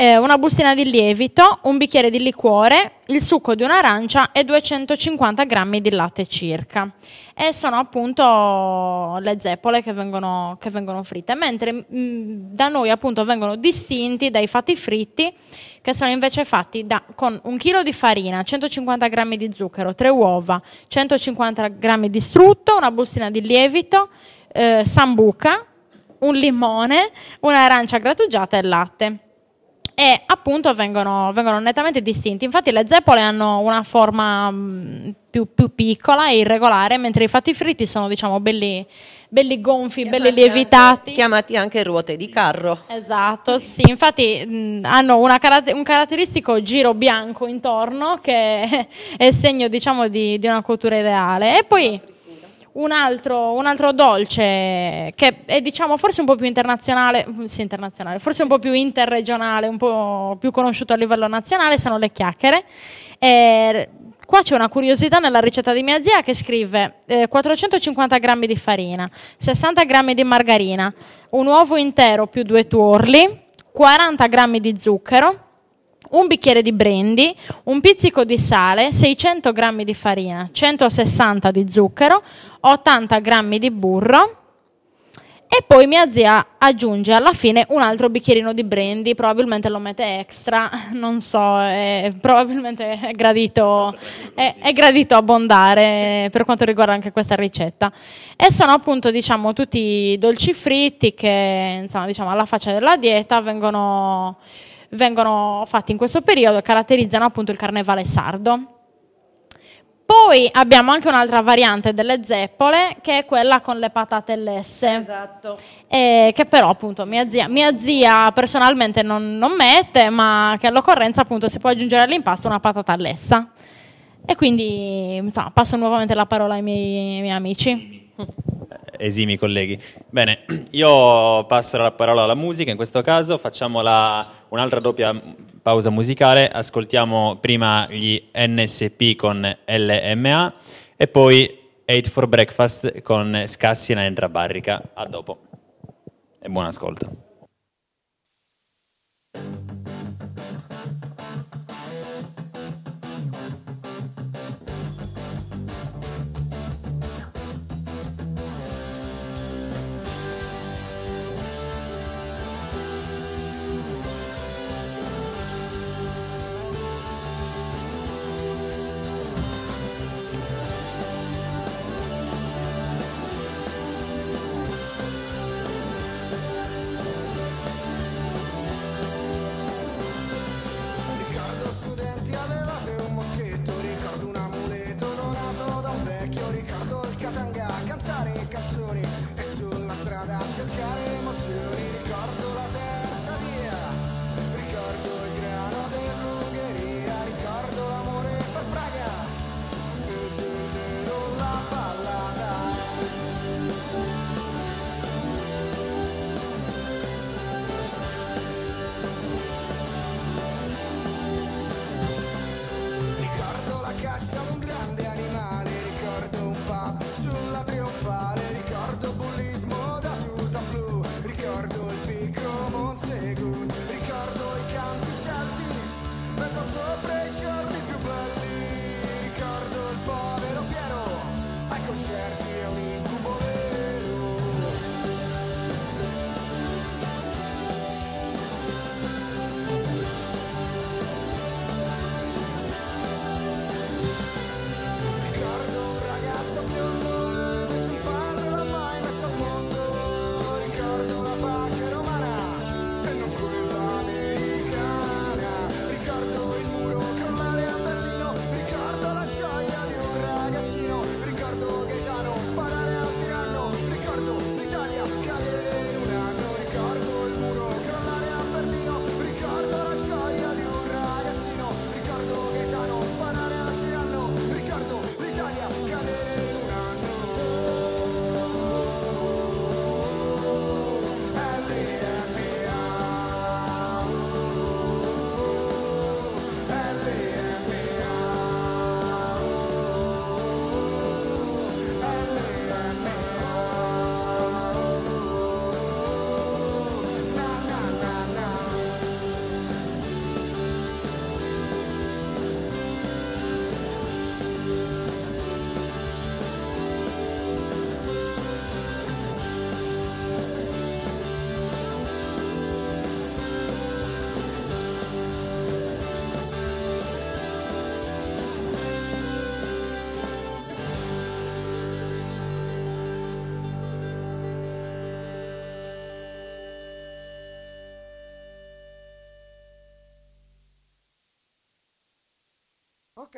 eh, una bustina di lievito, un bicchiere di liquore, il succo di un'arancia e 250 grammi di latte circa. E sono appunto le zeppole che vengono, che vengono fritte, mentre mh, da noi appunto vengono distinti dai fatti fritti che sono invece fatti da- con un chilo di farina, 150 grammi di zucchero, 3 uova, 150 grammi di strutto, una bustina di lievito, eh, sambuca, un limone, un'arancia grattugiata e latte e appunto vengono, vengono nettamente distinti. Infatti le zeppole hanno una forma mh, più, più piccola e irregolare, mentre i fatti fritti sono diciamo belli, belli gonfi, belli lievitati. Chiamati anche ruote di carro. Esatto, sì, infatti mh, hanno una caratter- un caratteristico giro bianco intorno che *laughs* è segno diciamo di, di una cottura ideale. E poi un altro, un altro dolce che è diciamo forse un po' più internazionale, sì, internazionale, forse un po' più interregionale, un po' più conosciuto a livello nazionale, sono le chiacchiere. Eh, qua c'è una curiosità nella ricetta di mia zia che scrive eh, 450 grammi di farina, 60 grammi di margarina, un uovo intero più due tuorli, 40 grammi di zucchero, un bicchiere di brandy, un pizzico di sale, 600 grammi di farina, 160 di zucchero, 80 grammi di burro e poi mia zia aggiunge alla fine un altro bicchierino di brandy, probabilmente lo mette extra, *laughs* non so, è- probabilmente è gradito, è, è gradito abbondare per quanto riguarda anche questa ricetta. E sono appunto diciamo tutti dolci fritti che insomma diciamo alla faccia della dieta vengono vengono fatti in questo periodo e caratterizzano appunto il carnevale sardo. Poi abbiamo anche un'altra variante delle zeppole che è quella con le patate lesse. Esatto. Eh, che però appunto mia zia, mia zia personalmente non, non mette, ma che all'occorrenza appunto si può aggiungere all'impasto una patata lessa. E quindi insomma, passo nuovamente la parola ai miei, ai miei amici. Esimi colleghi. Bene, *clears throat* io passo la parola alla musica, in questo caso facciamo la- un'altra doppia pausa musicale, ascoltiamo prima gli NSP con LMA e poi 8 for Breakfast con Scassi e Nandra Barrica. A dopo e buon ascolto.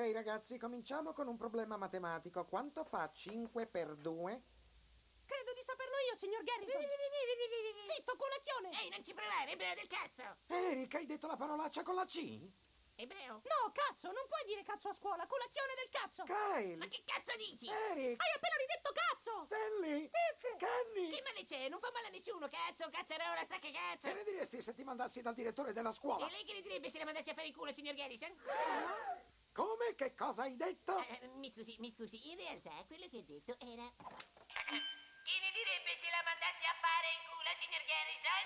Ok ragazzi, cominciamo con un problema matematico. Quanto fa 5 per 2? Credo di saperlo io, signor Garrison. Zitto, colazione! Ehi, non ci provare, ebreo del cazzo! Eric, hai detto la parolaccia con la C? Ebreo? No, cazzo, non puoi dire cazzo a scuola, colazione del cazzo! Kyle! Ma che cazzo dici? Eric! Hai appena ridetto cazzo! Stanley! Kenny! Che male c'è? Non fa male a nessuno, cazzo! Cazzarola, sta che cazzo! Che ne diresti se ti mandassi dal direttore della scuola? E lei che ne direbbe se la mandassi a fare il culo, signor Garrison? Come? Che cosa hai detto? Eh, mi scusi, mi scusi, in realtà quello che ho detto era... *laughs* Che ne direbbe se la mandassi a fare il culo, signor Garrison?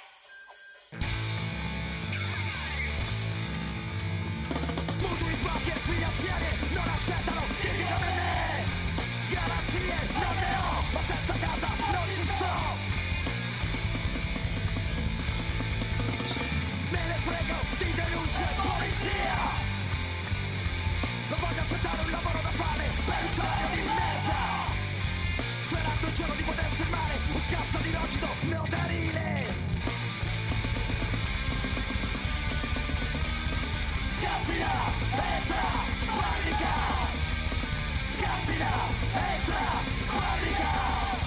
Mutui banche finanziarie non accettano chi come me Garanzie non ne ho, ma senza casa non ci sto Me ne frego di denunce e polizia Non voglio accettare un lavoro da fare salario di merda Sperando un giorno di poter firmare un cazzo di rogito notarile. Scassina, entra, barrica Scassina, entra, barrica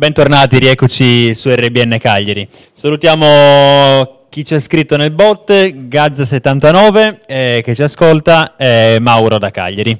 Bentornati, rieccoci su RBN Cagliari. Salutiamo chi ci ha scritto nel bot, Gazza79 eh, che ci ascolta, e Mauro da Cagliari.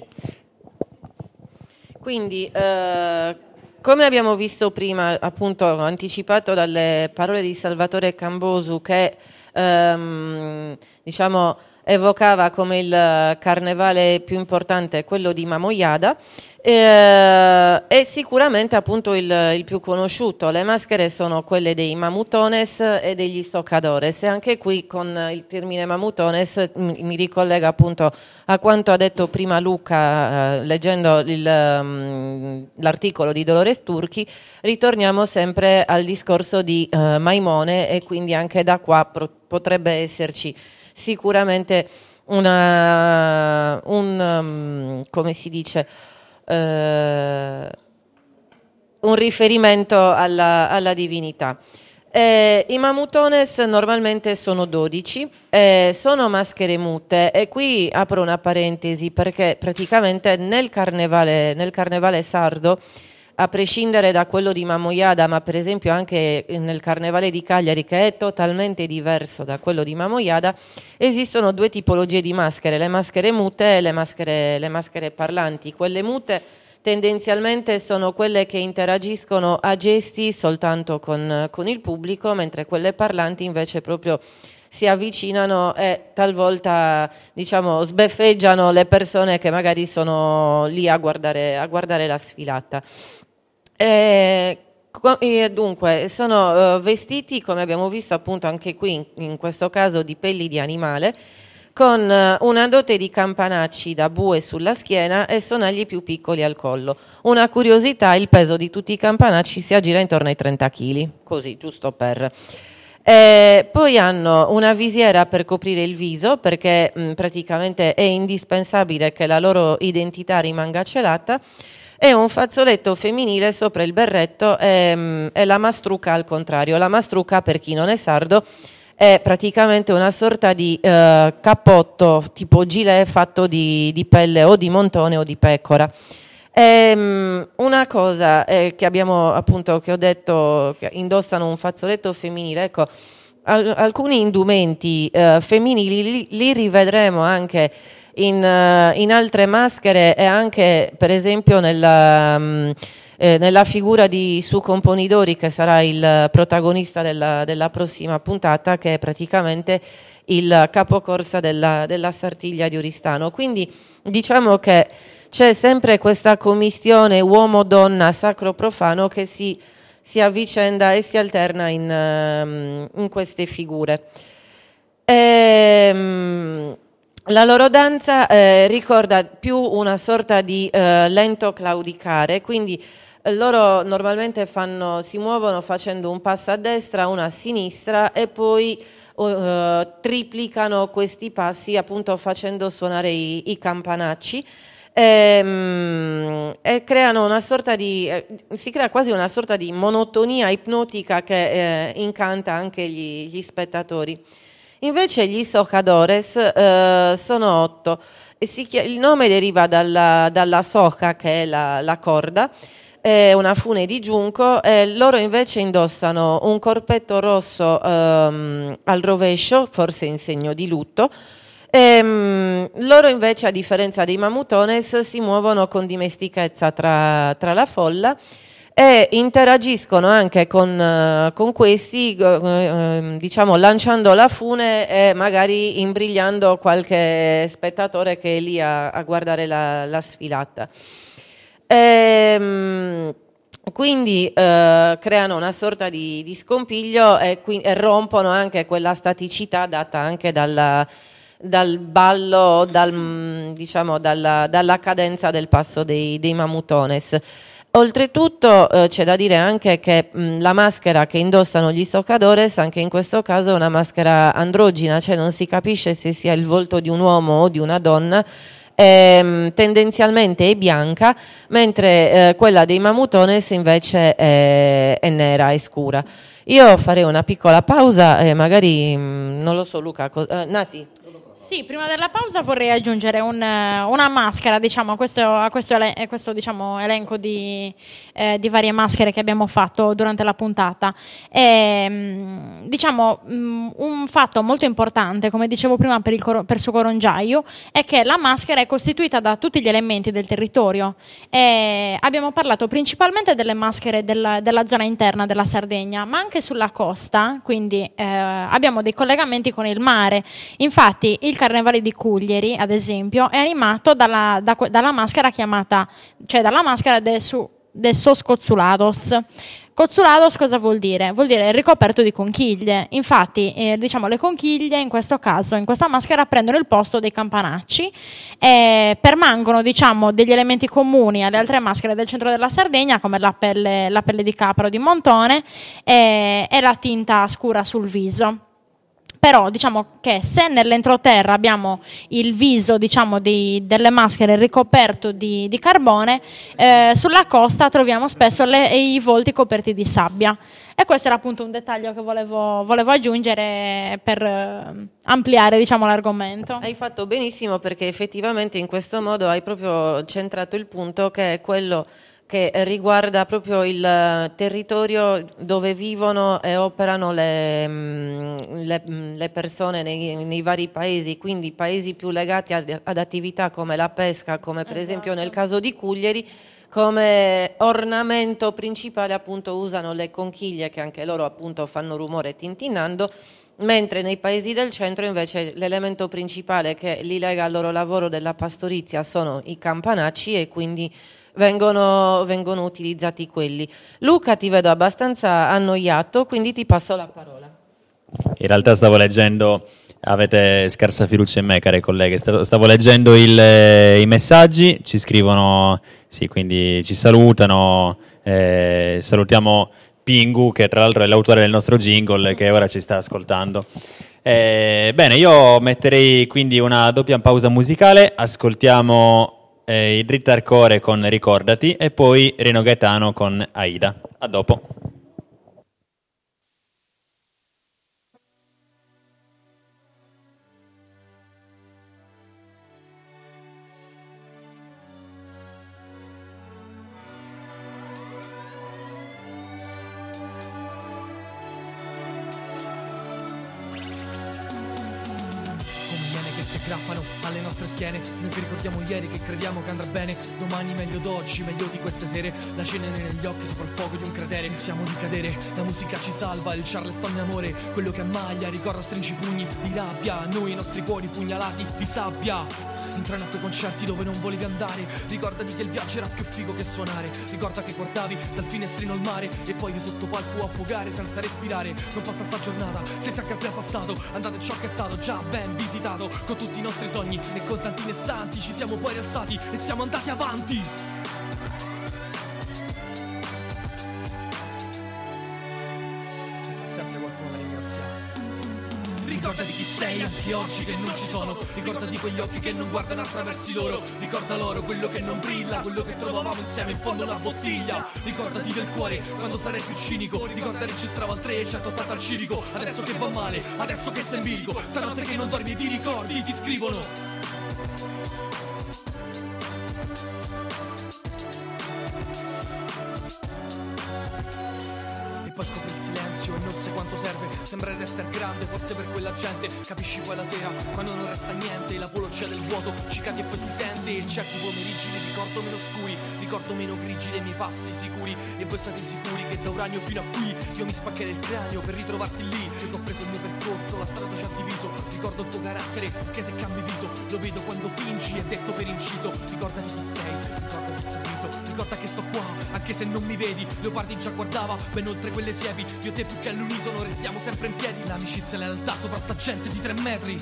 Quindi, eh, come abbiamo visto prima, appunto anticipato dalle parole di Salvatore Cambosu, che ehm, diciamo evocava come il carnevale più importante quello di Mamoiada, eh, è sicuramente appunto il, il più conosciuto. Le maschere sono quelle dei mamutones e degli stoccadores e anche qui con il termine mamutones m- mi ricollega appunto a quanto ha detto prima Luca eh, leggendo il, mm, l'articolo di Dolores Turchi, ritorniamo sempre al discorso di eh, Maimone e quindi anche da qua pro- potrebbe esserci sicuramente una, un, um, come si dice, eh, un riferimento alla, alla divinità. Eh, I mamutones normalmente sono 12, eh, sono maschere mute e qui apro una parentesi perché praticamente nel carnevale, nel carnevale sardo, a prescindere da quello di Mamoiada, ma per esempio anche nel carnevale di Cagliari che è totalmente diverso da quello di Mamoiada, esistono due tipologie di maschere, le maschere mute e le maschere, le maschere parlanti. Quelle mute tendenzialmente sono quelle che interagiscono a gesti soltanto con, con il pubblico, mentre quelle parlanti invece proprio si avvicinano e talvolta diciamo, sbeffeggiano le persone che magari sono lì a guardare, a guardare la sfilata. E, co- e dunque, sono eh, vestiti, come abbiamo visto appunto anche qui, in, questo caso di pelli di animale, con eh, una dote di campanacci da bue sulla schiena e sonagli più piccoli al collo. Una curiosità, il peso di tutti i campanacci si aggira intorno ai 30 kg, così, giusto per... Eh, poi hanno una visiera per coprire il viso perché mh, praticamente è indispensabile che la loro identità rimanga celata e un fazzoletto femminile sopra il berretto e, mh, e la mastruca al contrario. La mastruca, per chi non è sardo, è praticamente una sorta di eh, cappotto tipo gilet fatto di, di pelle o di montone o di pecora. Ehm, una cosa eh, che abbiamo appunto, che ho detto, che indossano un fazzoletto femminile, ecco, al- alcuni indumenti eh, femminili li, li rivedremo anche in, eh, in altre maschere e anche per esempio nella, mm, eh, nella figura di Su Componidori che sarà il protagonista della, della prossima puntata che è praticamente il capocorsa della, della Sartiglia di Oristano. Quindi diciamo che c'è sempre questa commistione uomo-donna sacro-profano che si, si avvicenda e si alterna in, ehm, in queste figure. Ehm, la loro danza eh, ricorda più una sorta di eh, lento claudicare, quindi eh, loro normalmente fanno, si muovono facendo un passo a destra, uno a sinistra e poi eh, triplicano questi passi appunto facendo suonare i, i campanacci ehm, e creano una sorta di, eh, si crea quasi una sorta di monotonia ipnotica che eh, incanta anche gli, gli spettatori. Invece gli socadores eh, sono otto. E si chia- il nome deriva dalla, dalla soca, che è la, la corda, è una fune di giunco, e loro invece indossano un corpetto rosso ehm, al rovescio, forse in segno di lutto. Ehm, loro invece, a differenza dei mamutones, si muovono con dimestichezza tra, tra la folla e interagiscono anche con, eh, con questi, eh, diciamo, lanciando la fune e magari imbrigliando qualche spettatore che è lì a, a guardare la, la sfilata. Ehm, quindi eh, creano una sorta di, di scompiglio e, qui- e rompono anche quella staticità data anche dalla, dal ballo, dal, mm, diciamo, dalla, dalla cadenza del passo dei, dei mamutones. Oltretutto eh, c'è da dire anche che mh, la maschera che indossano gli soccadores anche in questo caso è una maschera androgina, cioè non si capisce se sia il volto di un uomo o di una donna, ehm, tendenzialmente è bianca, mentre eh, quella dei mamutones invece è, è nera, è scura. Io farei una piccola pausa e magari, mh, non lo so Luca, co- eh, Nati? Sì, prima della pausa vorrei aggiungere un, eh, una maschera diciamo, a questo, a questo, a questo, diciamo, elenco di, eh, di, varie maschere che abbiamo fatto durante la puntata. E, mh, diciamo, mh, un fatto molto importante, come dicevo prima per, il per suo corongiaio, è che la maschera è costituita da tutti gli elementi del territorio. E abbiamo parlato principalmente delle maschere della, della, zona interna della Sardegna, ma anche sulla costa, quindi eh, abbiamo dei collegamenti con il mare. Infatti, il Carnevale di Cuglieri, ad esempio, è animato dalla, da, dalla maschera chiamata, cioè dalla maschera de, su, de sos. Cozzulados cosa vuol dire? Vuol dire ricoperto di conchiglie. Infatti, eh, diciamo, le conchiglie in questo caso, in questa maschera, prendono il posto dei campanacci e permangono, diciamo, degli elementi comuni alle altre maschere del centro della Sardegna, come la pelle, la pelle di capra o di montone e, e la tinta scura sul viso. Però diciamo che se nell'entroterra abbiamo il viso diciamo, di, delle maschere ricoperto di, di carbone, eh, sulla costa troviamo spesso le, i volti coperti di sabbia. E questo era appunto un dettaglio che volevo, volevo aggiungere per eh, ampliare diciamo, l'argomento. Hai fatto benissimo perché effettivamente in questo modo hai proprio centrato il punto che è quello che riguarda proprio il territorio dove vivono e operano le, le, le persone nei, nei, vari paesi, quindi paesi più legati ad, ad attività come la pesca, come per esatto. esempio nel caso di Cuglieri, come ornamento principale appunto usano le conchiglie che anche loro appunto fanno rumore tintinnando, mentre nei paesi del centro invece l'elemento principale che li lega al loro lavoro della pastorizia sono i campanacci e quindi vengono, vengono utilizzati quelli. Luca ti vedo abbastanza annoiato, quindi ti passo la parola. In realtà stavo leggendo, avete scarsa fiducia in me, care colleghe, stavo leggendo il, i messaggi, ci scrivono, sì, quindi ci salutano, eh, salutiamo Pingu, che tra l'altro è l'autore del nostro jingle, che ora ci sta ascoltando. Eh, bene, io metterei quindi una doppia pausa musicale, ascoltiamo eh, il Dritta Arcore con Ricordati e poi Reno Gaetano con Aida. A dopo. Bene. Domani meglio d'oggi, meglio di queste sere. La cenere negli occhi sopra il fuoco di un Iniziamo di cadere, la musica ci salva Il Charleston è amore, quello che ammaglia Ricorda stringi pugni di rabbia. Noi i nostri cuori pugnalati di sabbia. Entrano a quei concerti dove non volevi andare. Ricordati che il viaggio era più figo che suonare. Ricorda che guardavi dal finestrino il mare E poi io sotto palco a pogare senza respirare. Non passa sta giornata se ti accappi al passato. Andate ciò che è stato già ben visitato. Con tutti i nostri sogni e con tanti e santi Ci siamo poi rialzati e siamo andati avanti Ricordati chi sei anche oggi che non ci sono. Ricordati quegli occhi che non guardano attraverso loro. Ricorda loro quello che non brilla Quello che trovavamo insieme in fondo alla bottiglia. Ricordati del cuore quando sarai più cinico. Ricorda registravo al 3 e 180 al civico. Adesso che va male, adesso che sei in bilico. Stanotte che non dormi e ti ricordi, ti scrivono poi scopri il silenzio e non sai quanto serve. Sembra di essere grande, forse per quella gente. Capisci poi la sera, quando non resta niente L'apologia del vuoto, ci cadi e poi si sente. Certi pomeriggi ne ricordo meno scuri Ricordo meno grigi dei miei passi sicuri. E voi state sicuri che da uranio fino a qui Io mi spaccherei il cranio per ritrovarti lì. Io ho preso il mio percorso, la strada ci ha diviso. Ricordo il tuo carattere, che se cambi viso Lo vedo quando fingi, è detto per inciso. Ricordati chi sei, ricordati sorriso Ricorda che sto qua, anche se non mi vedi. Leopardi già guardava, ben oltre quelle siepi. Io te più che all'unisono restiamo sempre in piedi. L'amicizia e la lealtà sopra sta gente di tre metri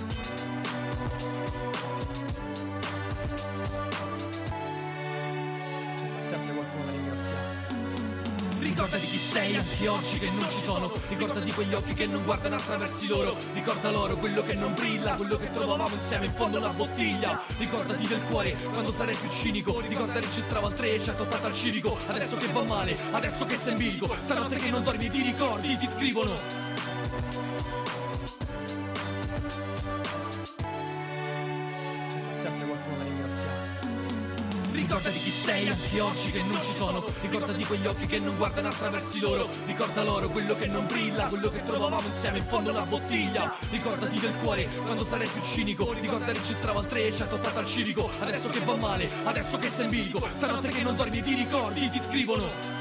anche oggi che non ci sono. Ricordati quegli occhi che non guardano attraverso loro. Ricorda loro quello che non brilla Quello che trovavamo insieme in fondo alla bottiglia. Ricordati del cuore quando sarai più cinico. Ricorda registravo al 3 e 180 al civico. Adesso che va male, adesso che sei in bilico. Stanotte che non dormi ti ricordi, ti scrivono sei anche oggi che non ci sono. Ricordati quegli occhi che non guardano attraverso loro. Ricorda loro quello che non brilla Quello che trovavamo insieme in fondo alla bottiglia. Ricordati del cuore quando sarai più cinico. Ricorda registravo al 3 e 180 al civico Adesso che va male, adesso che sei in bilico. Stanotte che non dormi ti ricordi, ti scrivono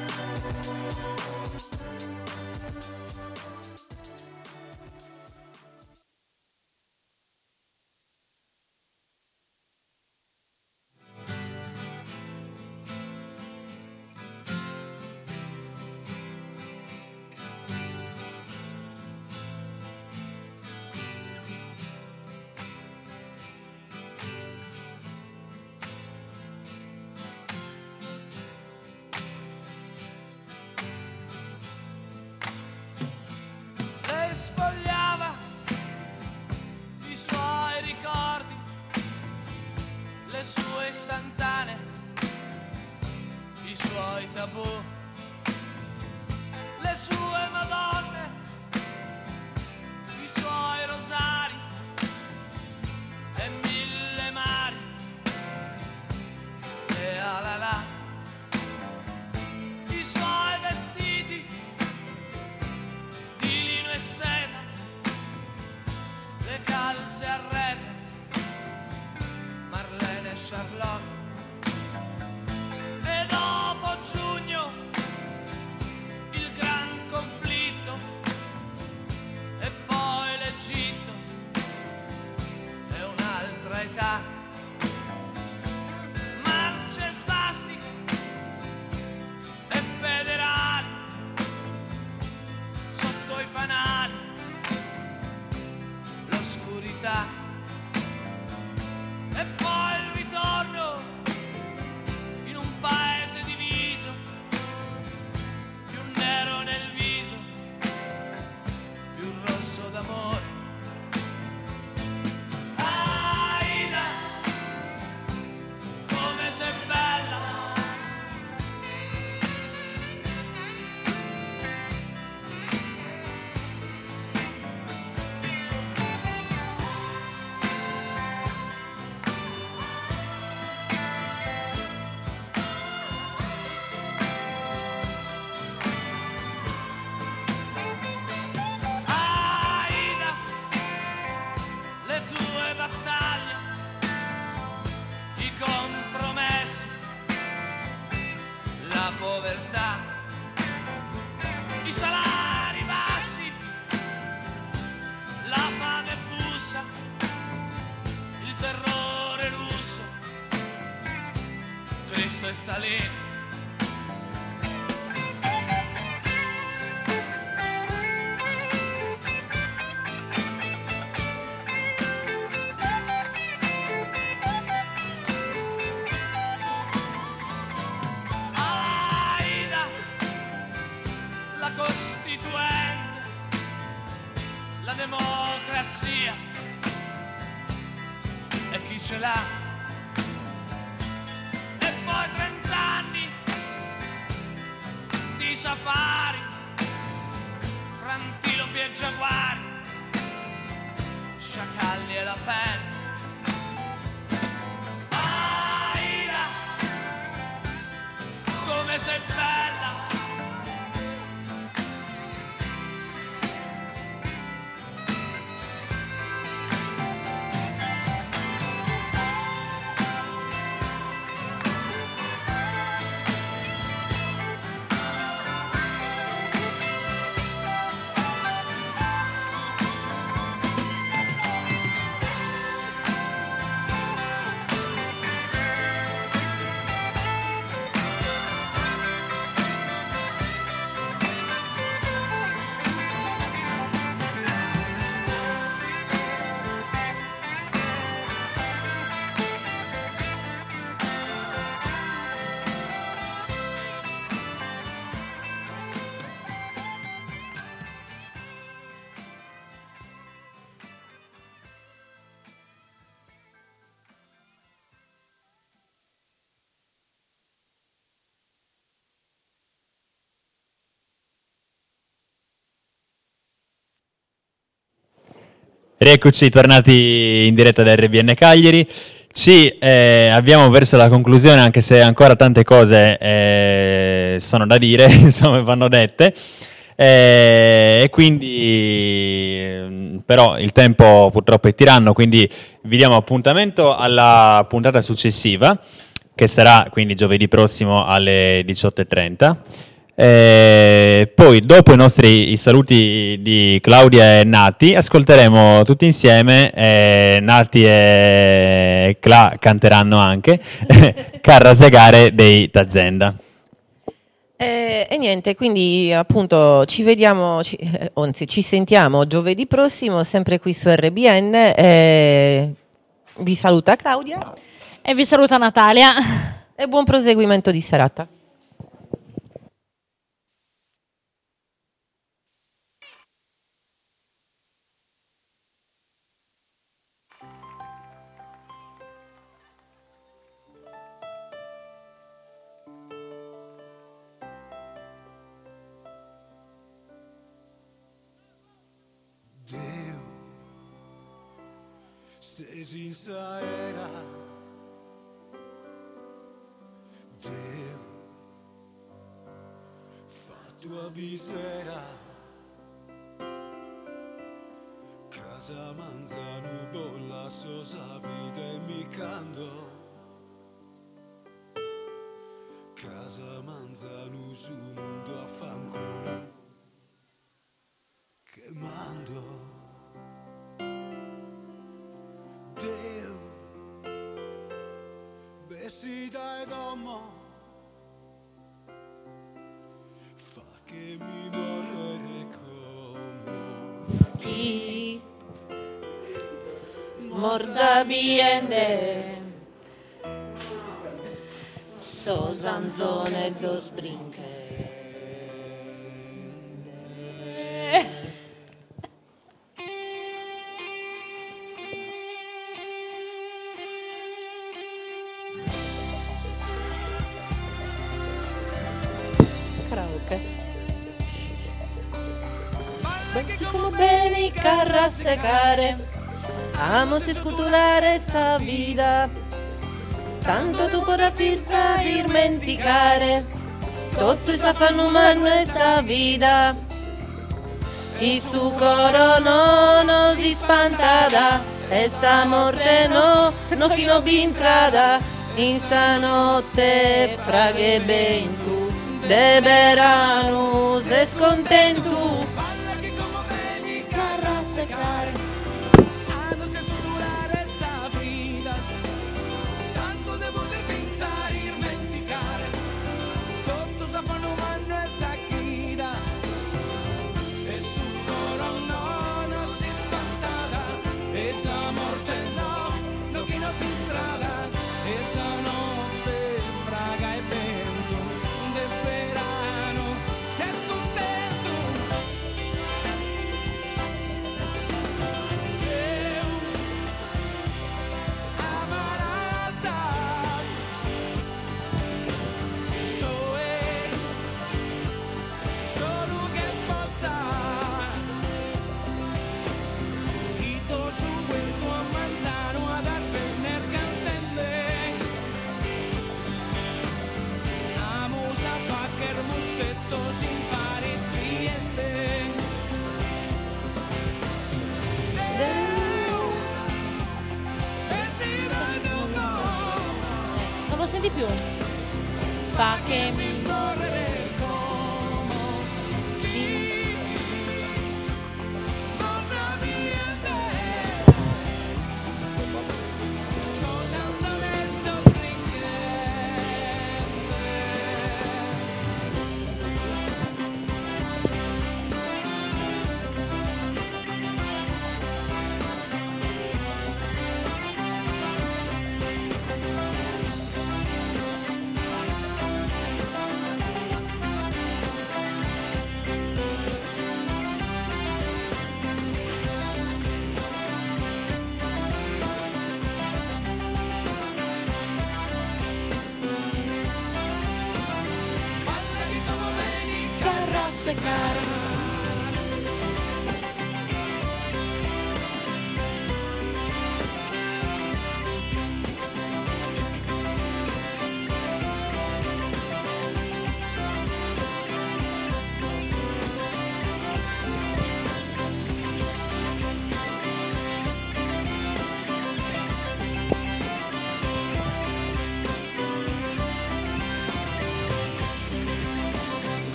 Rieccoci tornati in diretta da RBN Cagliari. Ci eh, abbiamo verso la conclusione, anche se ancora tante cose eh, sono da dire, *laughs* insomma, vanno dette. Eh, e quindi, ehm, però, il tempo purtroppo è tiranno, quindi vi diamo appuntamento alla puntata successiva, che sarà quindi giovedì prossimo alle 18.30. Eh, poi, dopo i nostri i saluti di Claudia e Nati, ascolteremo tutti insieme. eh, Nati e Cla canteranno anche *laughs* Carra Segare dei Tazenda. E, e niente, quindi appunto ci vediamo, ci, eh, anzi ci sentiamo giovedì prossimo, sempre qui su RBN. eh, vi saluta Claudia E vi saluta Natalia. e buon proseguimento di serata. Senza era Dio, fa tua misera. Casa manzano bolla sosa vita e mi canto. Casa manzano su mondo a morza biende. So zanzone do sprinche karaoke. Bene carra amo se scutulare sta vida tanto tu potrà firza dimenticare. Tutto sa fanno umano e sta vida il suo coro no, no si spantata e sa morte no, no chi no bintrada in sa notte fraghe ben tu. De verano se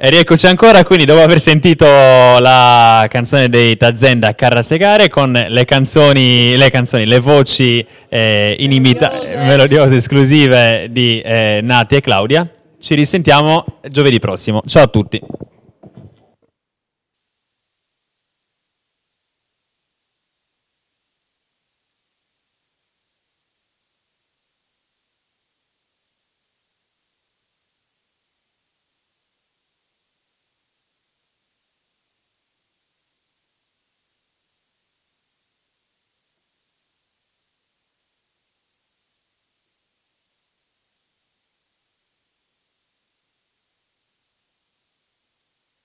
E rieccoci ancora, quindi dopo aver sentito la canzone dei Tazenda Carra Segare con le canzoni, le, canzoni, le voci eh, inimita- melodiose esclusive di eh, Nati e Claudia, ci risentiamo giovedì prossimo. Ciao a tutti.